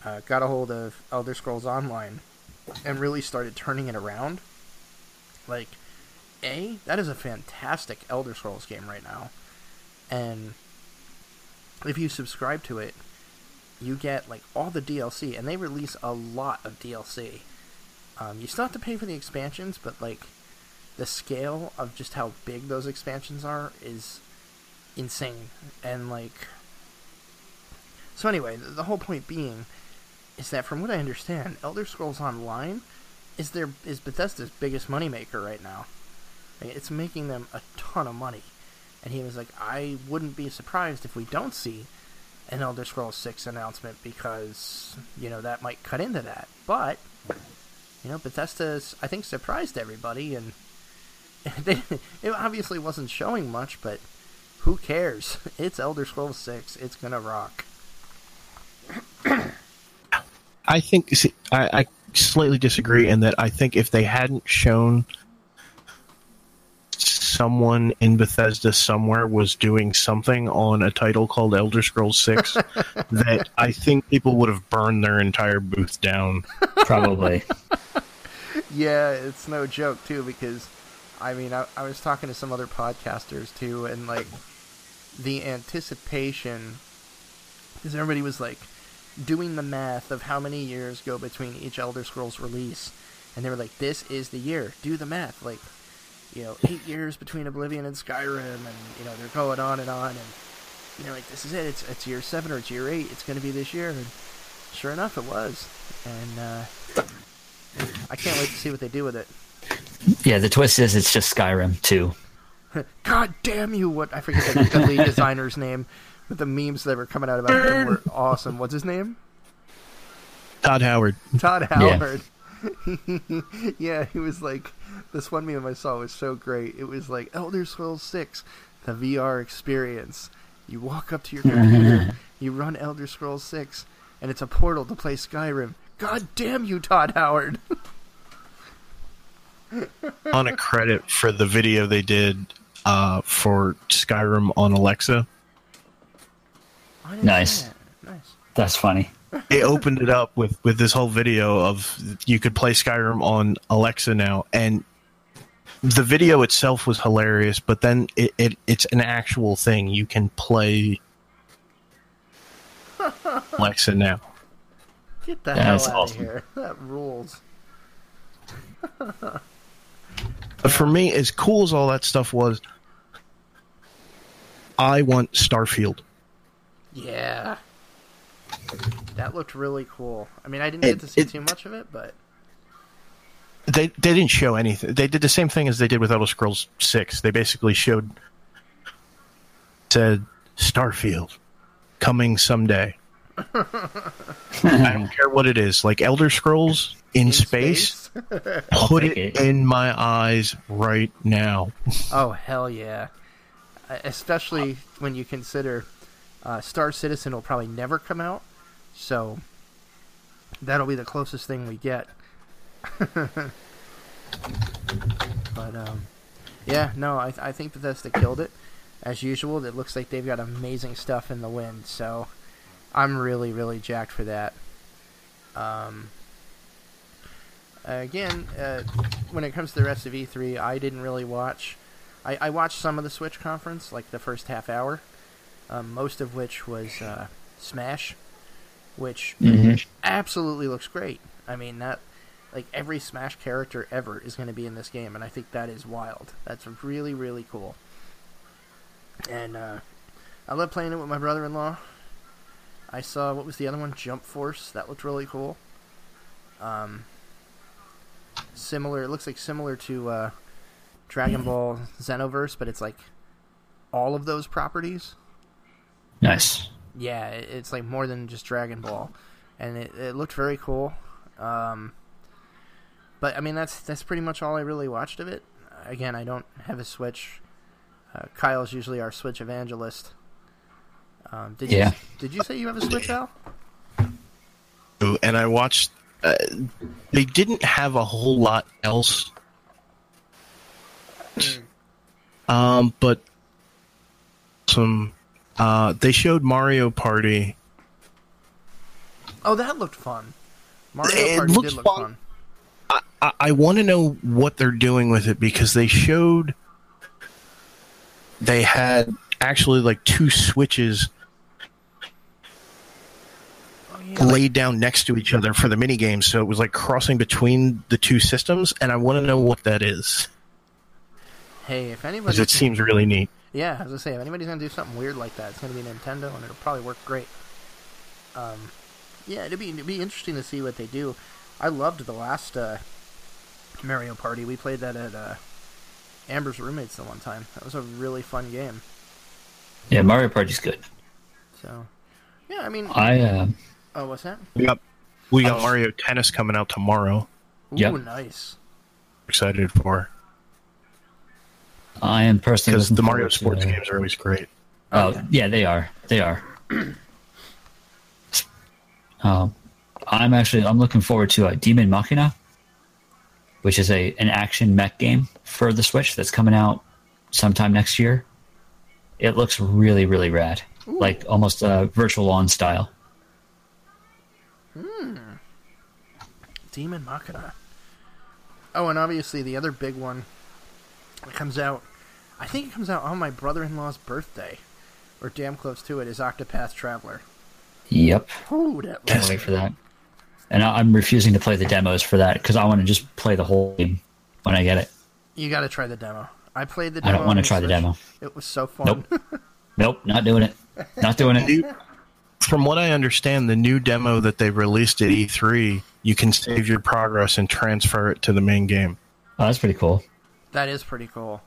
uh, got a hold of Elder Scrolls Online and really started turning it around, like a that is a fantastic Elder Scrolls game right now, and if you subscribe to it, you get like all the DLC, and they release a lot of DLC. Um, you still have to pay for the expansions, but like the scale of just how big those expansions are is insane, and like so. Anyway, the, the whole point being is that from what I understand, Elder Scrolls Online is their is Bethesda's biggest moneymaker right now. Like, It's making them a ton of money. And he was like, I wouldn't be surprised if we don't see an Elder Scrolls 6 announcement because, you know, that might cut into that. But, you know, Bethesda's, I think, surprised everybody. And *laughs* they, it obviously wasn't showing much, but who cares? *laughs* It's Elder Scrolls 6. It's going to rock. *coughs* *coughs* I think see, I, I slightly disagree in that I think if they hadn't shown someone in Bethesda somewhere was doing something on a title called Elder Scrolls Six, *laughs* that I think people would have burned their entire booth down. Probably. *laughs* Yeah, it's no joke too because I mean I, I was talking to some other podcasters too and like the anticipation because everybody was like doing the math of how many years go between each Elder Scrolls release and they were like this is the year do the math like you know 8 years between Oblivion and Skyrim and you know they're going on and on and you know like this is it it's it's year 7 or it's year 8 it's going to be this year and sure enough it was and uh I can't wait to see what they do with it. Yeah, the twist is it's just Skyrim too. *laughs* God damn you! What I forget the, the lead designer's name, but the memes that were coming out about him were awesome. What's his name? Todd Howard. Todd Howard. *laughs* Yeah. he was like this one meme I saw was so great. It was like Elder Scrolls Six, the VR experience. You walk up to your computer, *laughs* you run Elder Scrolls Six, and it's a portal to play Skyrim. God damn you, Todd Howard! on a credit for the video they did uh, for Skyrim on Alexa. I didn't Nice. that. Nice. That's funny. they opened it up with with this whole video of you could play Skyrim on Alexa now, and the video itself was hilarious. But then it, it it's an actual thing. You can play *laughs* Alexa now. Get the That's hell out awesome. of here. *laughs* That rules. *laughs* But for me, as cool as all that stuff was, I want Starfield. Yeah. That looked really cool. I mean, I didn't It- get to see it- too much of it, but They they didn't show anything. They did the same thing as they did with Elder Scrolls Six. They basically showed said Starfield coming someday. I don't *laughs* care what it is, like Elder Scrolls in, in space. *laughs* Put it, it. in my eyes right now. oh hell yeah! Especially when you consider uh, Star Citizen will probably never come out, so that'll be the closest thing we get. *laughs* but um, yeah, no, I, I think Bethesda killed it as usual. It looks like they've got amazing stuff in the wind, so I'm really really jacked for that. Um, again, uh, when it comes to the rest of E3, I didn't really watch. I, I watched some of the Switch conference, like the first half hour, um, most of which was uh, Smash, which Mhm. absolutely looks great. I mean, that like every Smash character ever is going to be in this game, and I think that is wild. That's really really cool. And uh, I love playing it with my brother-in-law. I saw what was the other one, Jump Force. That looked really cool. Um, similar. It looks like similar to uh, Dragon Ball Xenoverse, but it's like all of those properties. Nice. Yeah, it's like more than just Dragon Ball, and it, it looked very cool. Um, but I mean, that's that's pretty much all I really watched of it. Again, I don't have a Switch. Uh, Kyle's usually our Switch evangelist. Um, did Yeah. you did you say you have a Switch, Al? And I watched. Uh, they didn't have a whole lot else. Um, but some. Uh, they showed Mario Party. Oh, that looked fun. Mario It Party looks did look fun. fun. I, I want to know what they're doing with it because they showed they had actually like two switches Oh, yeah. laid down next to each other for the mini games, so it was like crossing between the two systems, and I want to know what that is Hey, if anybody, because it seems really neat. Yeah, as I say, if anybody's gonna do something weird like that, it's gonna be Nintendo, and it'll probably work great. Um, yeah, it'd be it'd be interesting to see what they do. I loved the last uh, Mario Party. We played that at uh, Amber's roommates the one time. That was a really fun game. Yeah, Mario Party's good. So, yeah, I mean, I uh, oh, what's that? We got we got Oh. Mario Tennis coming out tomorrow. Ooh, Yep. nice. Excited for I am personally because the Mario forward to, sports games are always great. Oh Okay. yeah, they are. They are. um, I'm actually I'm looking forward to uh, Demon Machina, which is a an action mech game for the Switch that's coming out sometime next year. It looks really really rad, like almost uh, Virtual On style. Hmm. Demon Machina. Oh, and obviously the other big one that comes out, I think it comes out on my brother-in-law's birthday, or damn close to it, is Octopath Traveler. Yep, Ooh, that can't wait for that. And I- I'm refusing to play the demos for that because I want to just play the whole game when I get it. You got to try the demo. I played the I don't want to try the demo. It was so fun. Nope. Nope, not doing it. Not doing it. *laughs* From what I understand, the new demo that they released at E3, you can save your progress and transfer it to the main game. Oh, that's pretty cool. that is pretty cool.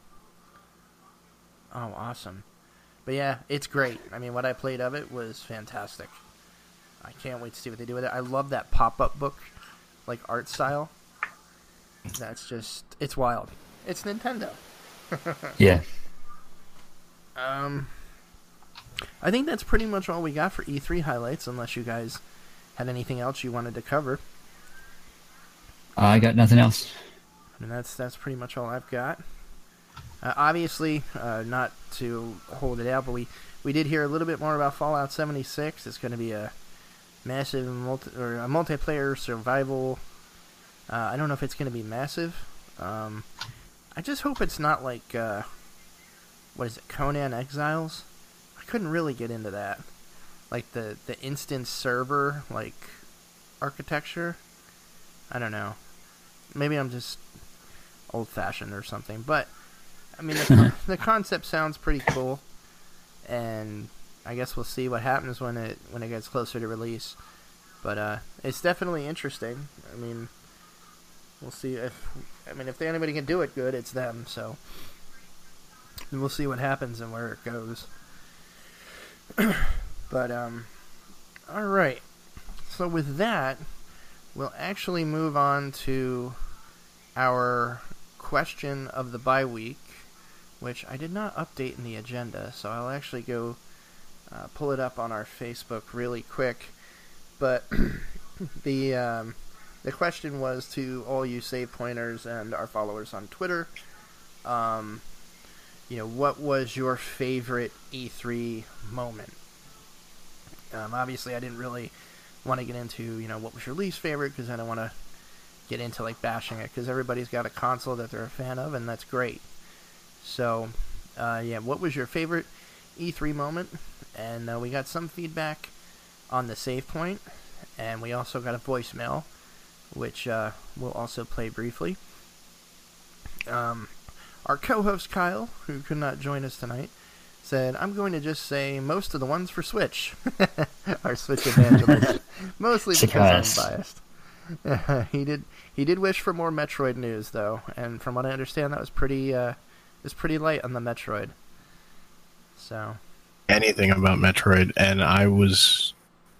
Oh, awesome. But yeah, it's great. I mean, what I played of it was fantastic. I can't wait to see what they do with it. I love that pop-up book, like art style. That's just it's wild. It's Nintendo. *laughs* Yeah. Um, I think that's pretty much all we got for E3 highlights, unless you guys had anything else you wanted to cover. I got nothing else. I mean, that's that's pretty much all I've got. Uh, obviously, uh, not to hold it out, but we, we did hear a little bit more about Fallout 76. It's going to be a massive multi or a multiplayer survival. Uh, I don't know if it's going to be massive. Um, I just hope it's not like uh, what is it, Conan Exiles? I couldn't really get into that, like the the instance server like architecture. I don't know. Maybe I'm just old fashioned or something, but I mean the, *laughs* the concept sounds pretty cool, and I guess we'll see what happens when it when it gets closer to release. But uh, it's definitely interesting. I mean, we'll see if I mean if anybody can do it good, it's them. So we'll see what happens and where it goes. *coughs* but um, all right. So with that, we'll actually move on to our question of the bye week, which I did not update in the agenda. So I'll actually go uh, pull it up on our Facebook really quick. But *clears throat* the um, the question was to all you save pointers and our followers on Twitter. Um, you know, what was your favorite E3 moment? Um, obviously, I didn't really want to get into you know what was your least favorite because I don't want to get into like bashing it because everybody's got a console that they're a fan of and that's great. So, uh, yeah, what was your favorite E3 moment? And uh, we got some feedback on the save point, and we also got a voicemail, which uh, we'll also play briefly. Um, our co-host Kyle, who could not join us tonight, said, "I'm going to just say most of the ones for Switch." *laughs* our Switch evangelist, *laughs* mostly because. I'm biased. *laughs* he did he did wish for more Metroid news though, and from what I understand, that was pretty uh, was pretty light on the Metroid. So Anything about Metroid, and I was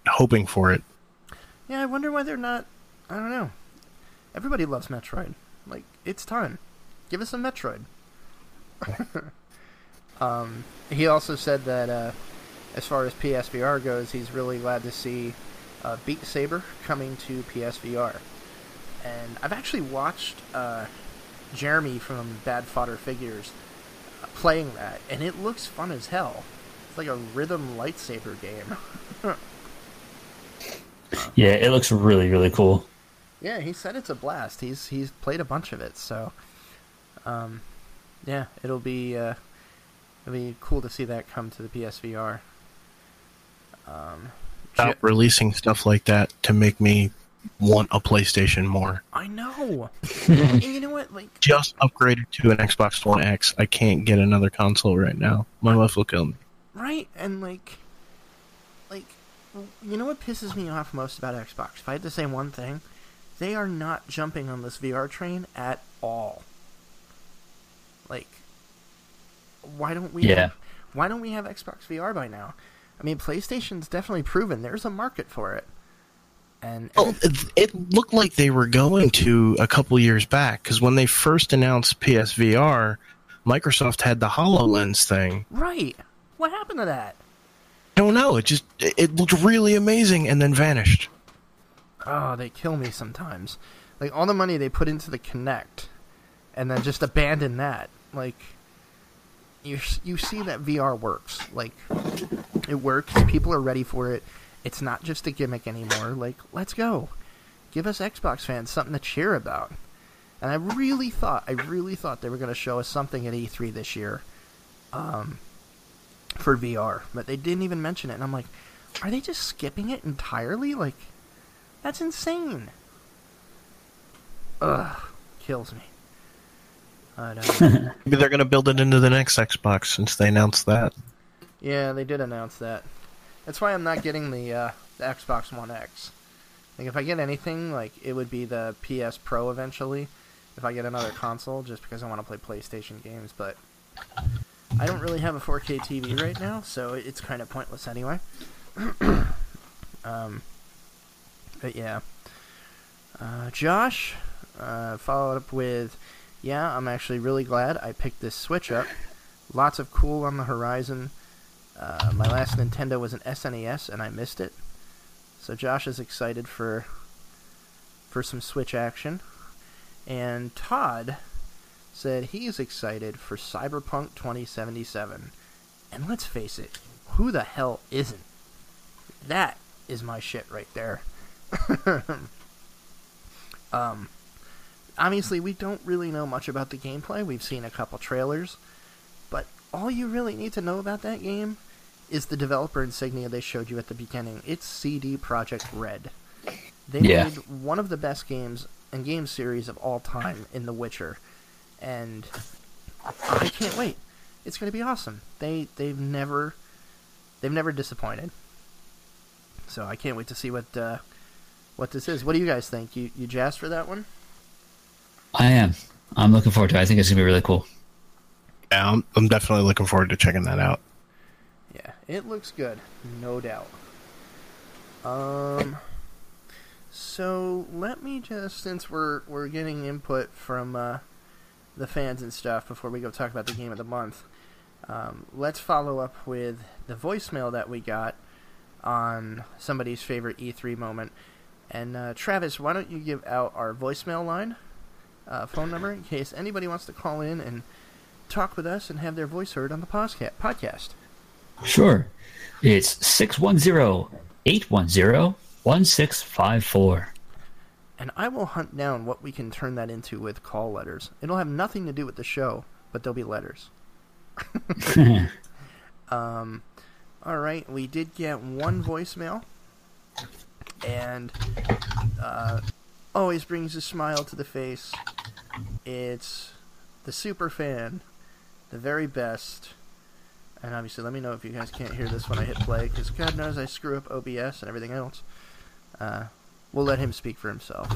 hoping for it. Yeah, I wonder why they're not. I don't know. Everybody loves Metroid. Like, it's time. Give us a Metroid. *laughs* um, he also said that uh, as far as PSVR goes, he's really glad to see uh, Beat Saber coming to PSVR. And I've actually watched uh, Jeremy from Bad Fodder Figures uh, playing that, and it looks fun as hell. It's like a rhythm lightsaber game. *laughs* Yeah, it looks really, really cool. Yeah, he said it's a blast. He's he's played a bunch of it, so um, yeah, it'll be uh, it'll be cool to see that come to the PSVR. Um, Stop Ju- releasing stuff like that to make me want a PlayStation more. I know. *laughs* and you know what? Like, Just upgraded to an Xbox One X. I can't get another console right now. My wife will kill me. right? And like, like, you know what pisses me off most about Xbox? If I had to say one thing, they are not jumping on this VR train at all. Like, why don't we? Yeah. Have, why don't we have Xbox VR by now? I mean, PlayStation's definitely proven there's a market for it, and oh, Well, it, it looked like they were going to a couple years back because when they first announced PSVR, Microsoft had the HoloLens thing. right, what happened to that? I don't know. It just it it looked really amazing and then vanished. Oh, they kill me sometimes. Like all the money they put into the Kinect, and then just abandon that. Like you you see that VR works. Like it works. People are ready for it. It's not just a gimmick anymore. Like let's go. Give us Xbox fans something to cheer about. And I really thought, I really thought they were going to show us something at E3 this year, um, for VR, but they didn't even mention it. And I'm like, are they just skipping it entirely? Like, that's insane. Ugh, kills me. But, uh, *laughs* Maybe they're going to build it into the next Xbox since they announced that. yeah, they did announce that. That's why I'm not getting the, uh, the Xbox One X. Like, if I get anything, like it would be the PS Pro eventually. If I get another console, just because I want to play PlayStation games, but I don't really have a 4K TV right now, so it's kind of pointless anyway. *clears throat* um, but yeah, uh, Josh uh, followed up with, "Yeah, I'm actually really glad I picked this Switch up. Lots of cool on the horizon. Uh, my last Nintendo was an SNES, and I missed it. So Josh is excited for for some Switch action. And Todd said he's excited for Cyberpunk 2077. And let's face it, who the hell isn't? That is my shit right there. *laughs* um, obviously, we don't really know much about the gameplay. We've seen a couple trailers, all you really need to know about that game is the developer insignia they showed you at the beginning. It's CD Projekt Red. They Yeah. made one of the best games and game series of all time in The Witcher, and I can't wait. It's going to be awesome. They they've never they've never disappointed. So I can't wait to see what uh, what this is. What do you guys think? You you jazzed for that one? I am. I'm looking forward to it. I think it's going to be really cool. Yeah, I'm, I'm definitely looking forward to checking that out. Yeah, it looks good, no doubt. Um, so let me just, since we're we're getting input from uh, the fans and stuff before we go talk about the game of the month, um, let's follow up with the voicemail that we got on somebody's favorite E3 moment. And uh, Travis, why don't you give out our voicemail line, uh, phone number, in case anybody wants to call in and talk with us and have their voice heard on the podcast. Sure. It's 610-810-1654. and I will hunt down what we can turn that into with call letters. It'll have nothing to do with the show, but there'll be letters. *laughs* um, all right, we did get one voicemail, and uh, always brings a smile to the face. It's the super fan, the very best. And obviously, let me know if you guys can't hear this when I hit play, because God knows I screw up OBS and everything else. Uh, we'll let him speak for himself.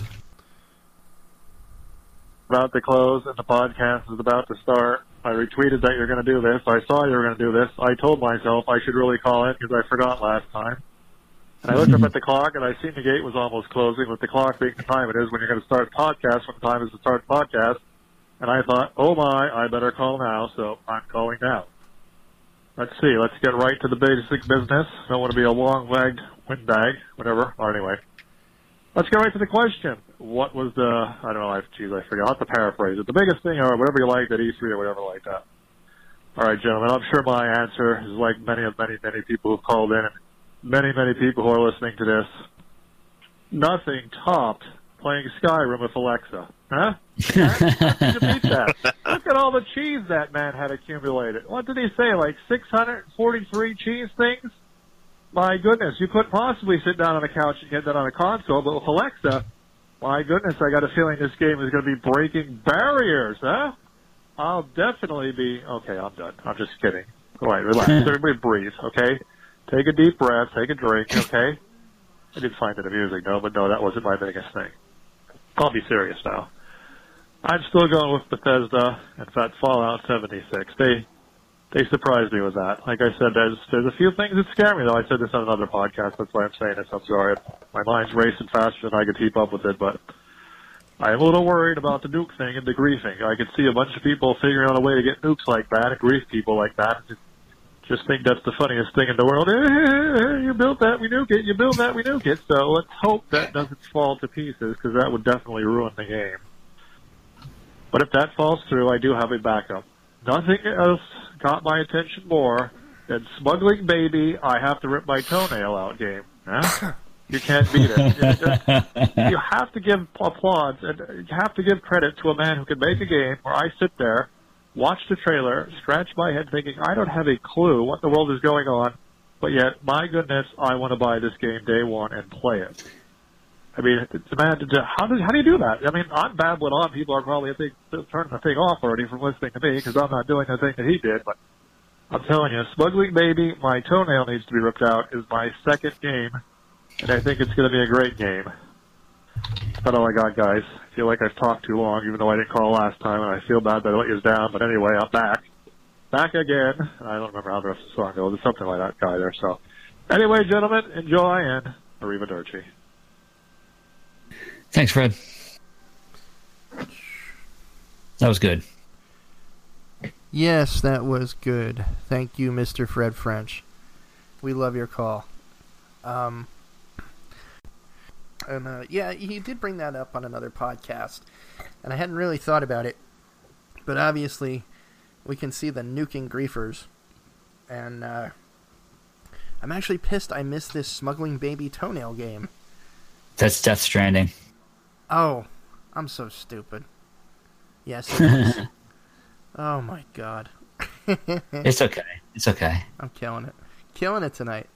about to close and the podcast is about to start. I retweeted that you're going to do this. I saw you were going to do this. I told myself I should really call it because I forgot last time. And I looked up at the clock and I seen the gate was almost closing with the clock being the time it is when you're going to start podcast when the time is to start podcast. And I thought, oh my, I better call now. So I'm calling now. Let's see. Let's get right to the basic business. Don't want to be a long-legged windbag, whatever. Or anyway, let's get right to the question. What was the, I don't know, I, geez, I forgot to paraphrase it. The biggest thing or whatever you liked at E3 or whatever like that. All right, gentlemen, I'm sure my answer is like many of many, many people who've called in and many, many people who are listening to this. Nothing topped playing Skyrim with Alexa. Huh? Huh? *laughs* you beat that. *laughs* Look at all the cheese that man had accumulated. What did he say? Like 643 cheese things? My goodness, you couldn't possibly sit down on a couch and get that on a console, but with Alexa, my goodness, I got a feeling this game is going to be breaking barriers, huh? I'll definitely be. Okay, I'm done. I'm just kidding. All right, relax. *laughs* Everybody breathe, okay? Take a deep breath. Take a drink, okay? I did find it amusing, though, but no, that wasn't my biggest thing. I'll be serious now. I'm still going with Bethesda and that Fallout 76. They they surprised me with that. Like I said, there's there's a few things that scare me though. I said this on another podcast. That's why I'm saying this. I'm sorry. My mind's racing faster than I could keep up with it, but I am a little worried about the nuke thing and the griefing. I could see a bunch of people figuring out a way to get nukes like that and grief people like that. Just think that's the funniest thing in the world. Eh, eh, eh, you built that, we nuke it. You built that, we nuke it. So let's hope that doesn't fall to pieces because that would definitely ruin the game. But if that falls through, I do have a backup. Nothing else caught my attention more than smuggling baby. I have to rip my toenail out game. Huh? *laughs* You can't beat it. It's just- you have to give applause and you have to give credit to a man who can make a game where I sit there, watch the trailer, scratch my head thinking I don't have a clue what the world is going on, but yet my goodness, I want to buy this game day one and play it. I mean, it's. To, how do how do you do that? I mean, I'm babbling on. People are probably I think turning the thing off already from listening to me because I'm not doing the thing that he did. But I'm telling you, smuggling baby, my toenail needs to be ripped out. Is my second game, and I think it's going to be a great game. That's all I got, guys. I feel like I've talked too long, even though I didn't call last time, and I feel bad that I let you down. But anyway, I'm back, back again. I don't remember how the rest of the song goes. It's something like that guy there. So, anyway, gentlemen, enjoy and arrivederci. Thanks, Fred. That was good. Yes, that was good. Thank you, Mr. Fred French. We love your call. Um, and uh, yeah, he did bring that up on another podcast, and I hadn't really thought about it. But obviously, we can see the nuking griefers, and uh, I'm actually pissed I missed this smuggling baby toenail game. That's Death Stranding. Oh, I'm so stupid. Yes. It is. *laughs* oh my god. *laughs* It's okay. It's okay. I'm killing it. Killing it tonight.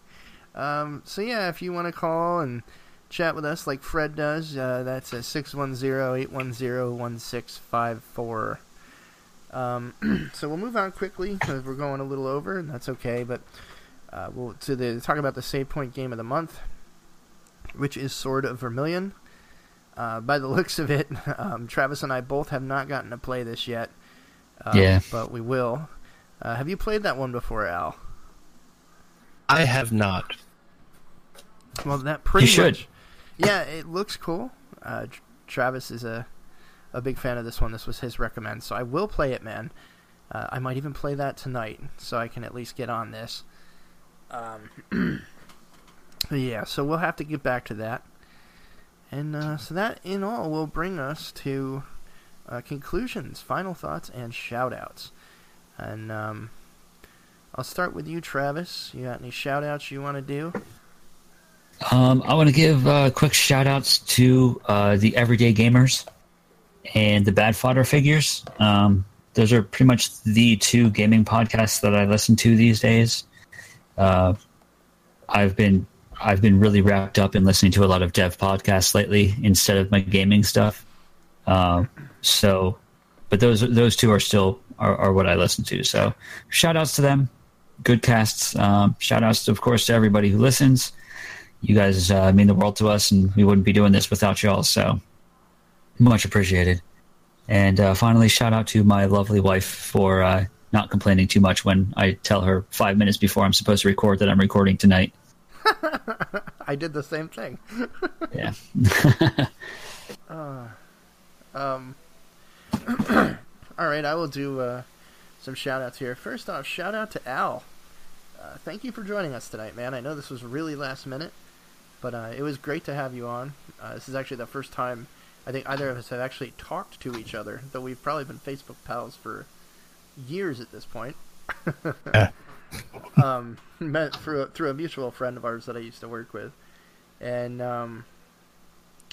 Um, so yeah, if you want to call and chat with us like Fred does, uh, that's at 610-810-1654. Um, *clears throat* so we'll move on quickly because we're going a little over, and that's okay. But uh, we'll to the talk about the save point game of the month, which is Sword of Vermilion. Uh, by the *laughs* looks of it, *laughs* um, Travis and I both have not gotten to play this yet. Uh, Yeah. but we will. Uh, have you played that one before, Al? I have not. Well, that pretty You should. much. Yeah, it looks cool. Uh, Travis is a a big fan of this one. This was his recommend, so I will play it, man. Uh, I might even play that tonight, so I can at least get on this. Um, *clears throat* yeah, so we'll have to get back to that. And uh, so that, in all, will bring us to uh, conclusions, final thoughts, and shout-outs. And um, I'll start with you, Travis. You got any shout-outs you want to do? Um, I want to give uh, quick shout outs to uh, the Everyday Gamers and the Bad Fodder Figures. Um, those are pretty much the two gaming podcasts that I listen to these days. Uh, I've been I've been really wrapped up in listening to a lot of dev podcasts lately instead of my gaming stuff. Uh, so, but those those two are still are, are what I listen to. So, shout outs to them. Good casts. Um, shout outs, of course, to everybody who listens you guys uh, mean the world to us, and we wouldn't be doing this without y'all. So much appreciated. And uh, finally, shout out to my lovely wife for uh, not complaining too much when I tell her five minutes before I'm supposed to record that I'm recording tonight. *laughs* I did the same thing. Yeah. *laughs* Um, *clears throat* all right, I will do uh, some shout outs here. First off, shout out to Al. Uh, thank you for joining us tonight, man. I know this was really last minute, but uh, it was great to have you on. Uh, this is actually the first time I think either of us have actually talked to each other, though we've probably been Facebook pals for years at this point. *laughs* um, *laughs* met through a, through a mutual friend of ours that I used to work with, and um,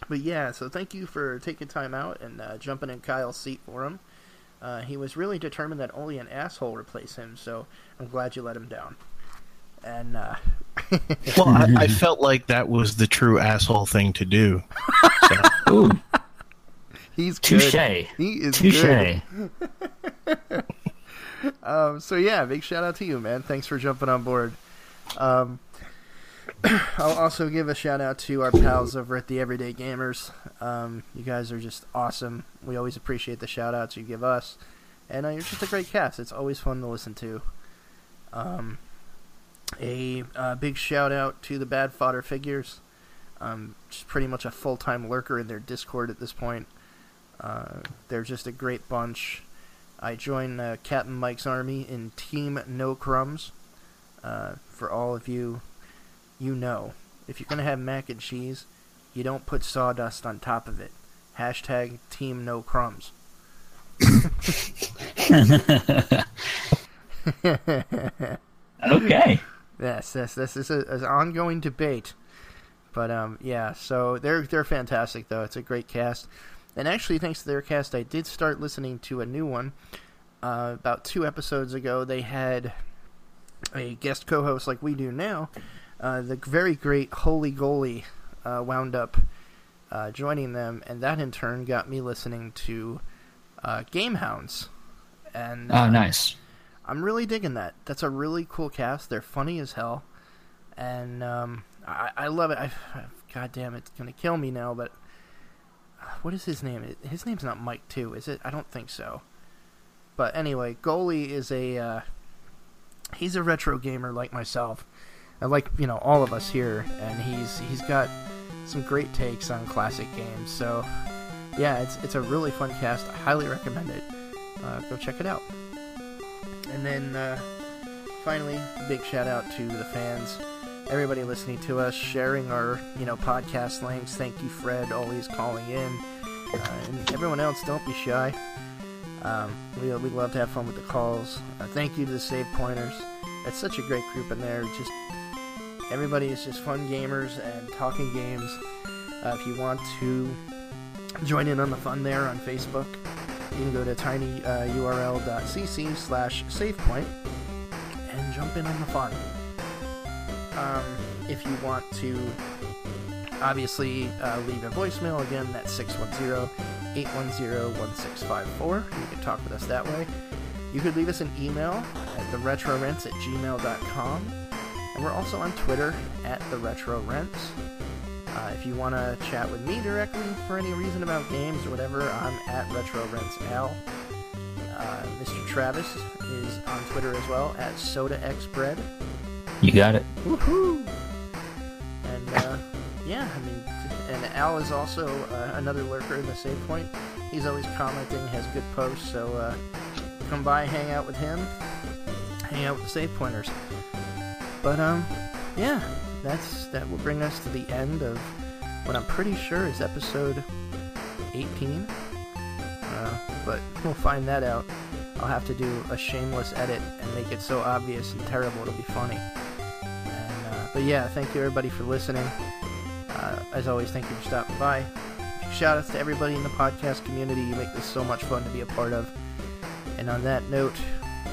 but yeah, so thank you for taking time out and uh, jumping in Kyle's seat for him. Uh, he was really determined that only an asshole replace him, so I'm glad you let him down. And uh, *laughs* Well, I, I felt like that was the true asshole thing to do. *laughs* Ooh, he's good. touche. He is Touche. Um, so yeah, big shout out to you, man. Thanks for jumping on board. Um, *clears throat* I'll also give a shout out to our pals over at the Everyday Gamers. Um, you guys are just awesome. We always appreciate the shout outs you give us, and uh, you're just a great cast. It's always fun to listen to. Um, a uh, big shout out to the Bad Fodder Figures. Um, just pretty much a full time lurker in their Discord at this point. Uh, they're just a great bunch. I join uh, Captain Mike's army in Team No Crumbs. Uh, for all of you, you know, if you're gonna have mac and cheese, you don't put sawdust on top of it. Hashtag Team No Crumbs. *laughs* Okay. Yes, yes, this is a, an ongoing debate. But um, yeah, so they're they're fantastic though. It's a great cast, and actually, thanks to their cast, I did start listening to a new one. Uh, about two episodes ago, they had a guest co-host like we do now. Uh, the very great Holy Goalie uh, wound up uh, joining them, and that in turn got me listening to uh, Gamehounds. And Oh, uh, nice. I'm really digging that. That's a really cool cast. They're funny as hell, and um, I, I love it. I, God damn, it's gonna kill me now. But what is his name? His name's not Mike, too, is it? I don't think so. But anyway, goalie is a uh, he's a retro gamer like myself, and like you know all of us here, and he's he's got some great takes on classic games. So yeah, it's it's a really fun cast. I highly recommend it. Uh, go check it out. And then uh, finally, big shout out to the fans, everybody listening to us, sharing our you know podcast links. Thank you, Fred, always calling in, uh, and everyone else. Don't be shy. Um, we we love to have fun with the calls. Uh, thank you to the Save Pointers. It's such a great group in there. Just everybody is just fun gamers and talking games. Uh, if you want to join in on the fun there on Facebook, you can go to tinyurl.cc slash savepoint and jump in on the fun. Um, if you want to obviously uh, leave a voicemail, again, that's 610 810 1654. You can talk with us that way. You could leave us an email at theretrorents at gmail.com. And we're also on Twitter at theretrorents. Uh, if you want to chat with me directly for any reason about games or whatever, I'm at RetroRentsAl. Uh, Mr. Travis is on Twitter as well at SodaXBread. You got it. Woohoo! And uh, yeah, I mean, and Al is also uh, another lurker in the save point. He's always commenting, has good posts, so uh, come by, hang out with him, hang out with the save pointers. But um, yeah, that's that will bring us to the end of what I'm pretty sure is episode 18. Uh, but we'll find that out. I'll have to do a shameless edit and make it so obvious and terrible it'll be funny. And, but yeah, thank you everybody for listening. Uh, as always, thank you for stopping by. Shout outs to everybody in the podcast community. You make this so much fun to be a part of. And on that note,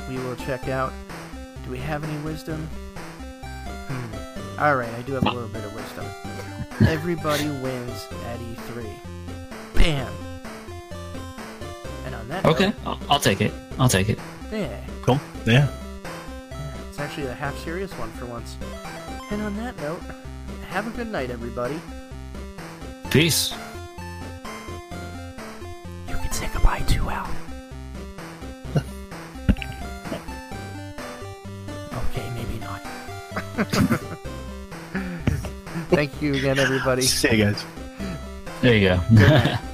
we will check out. Do we have any wisdom? Hmm. Alright, I do have a little bit of wisdom. Everybody wins at E3. Bam! And on that Okay, note, I'll, I'll take it. I'll take it. yeah, Cool. Yeah. it's actually a half serious one for once. And on that note, have a good night, everybody. Peace. You can say goodbye too, Al. *laughs* okay, maybe not. *laughs* Thank you again, everybody. See you guys. There you go. Good night. *laughs*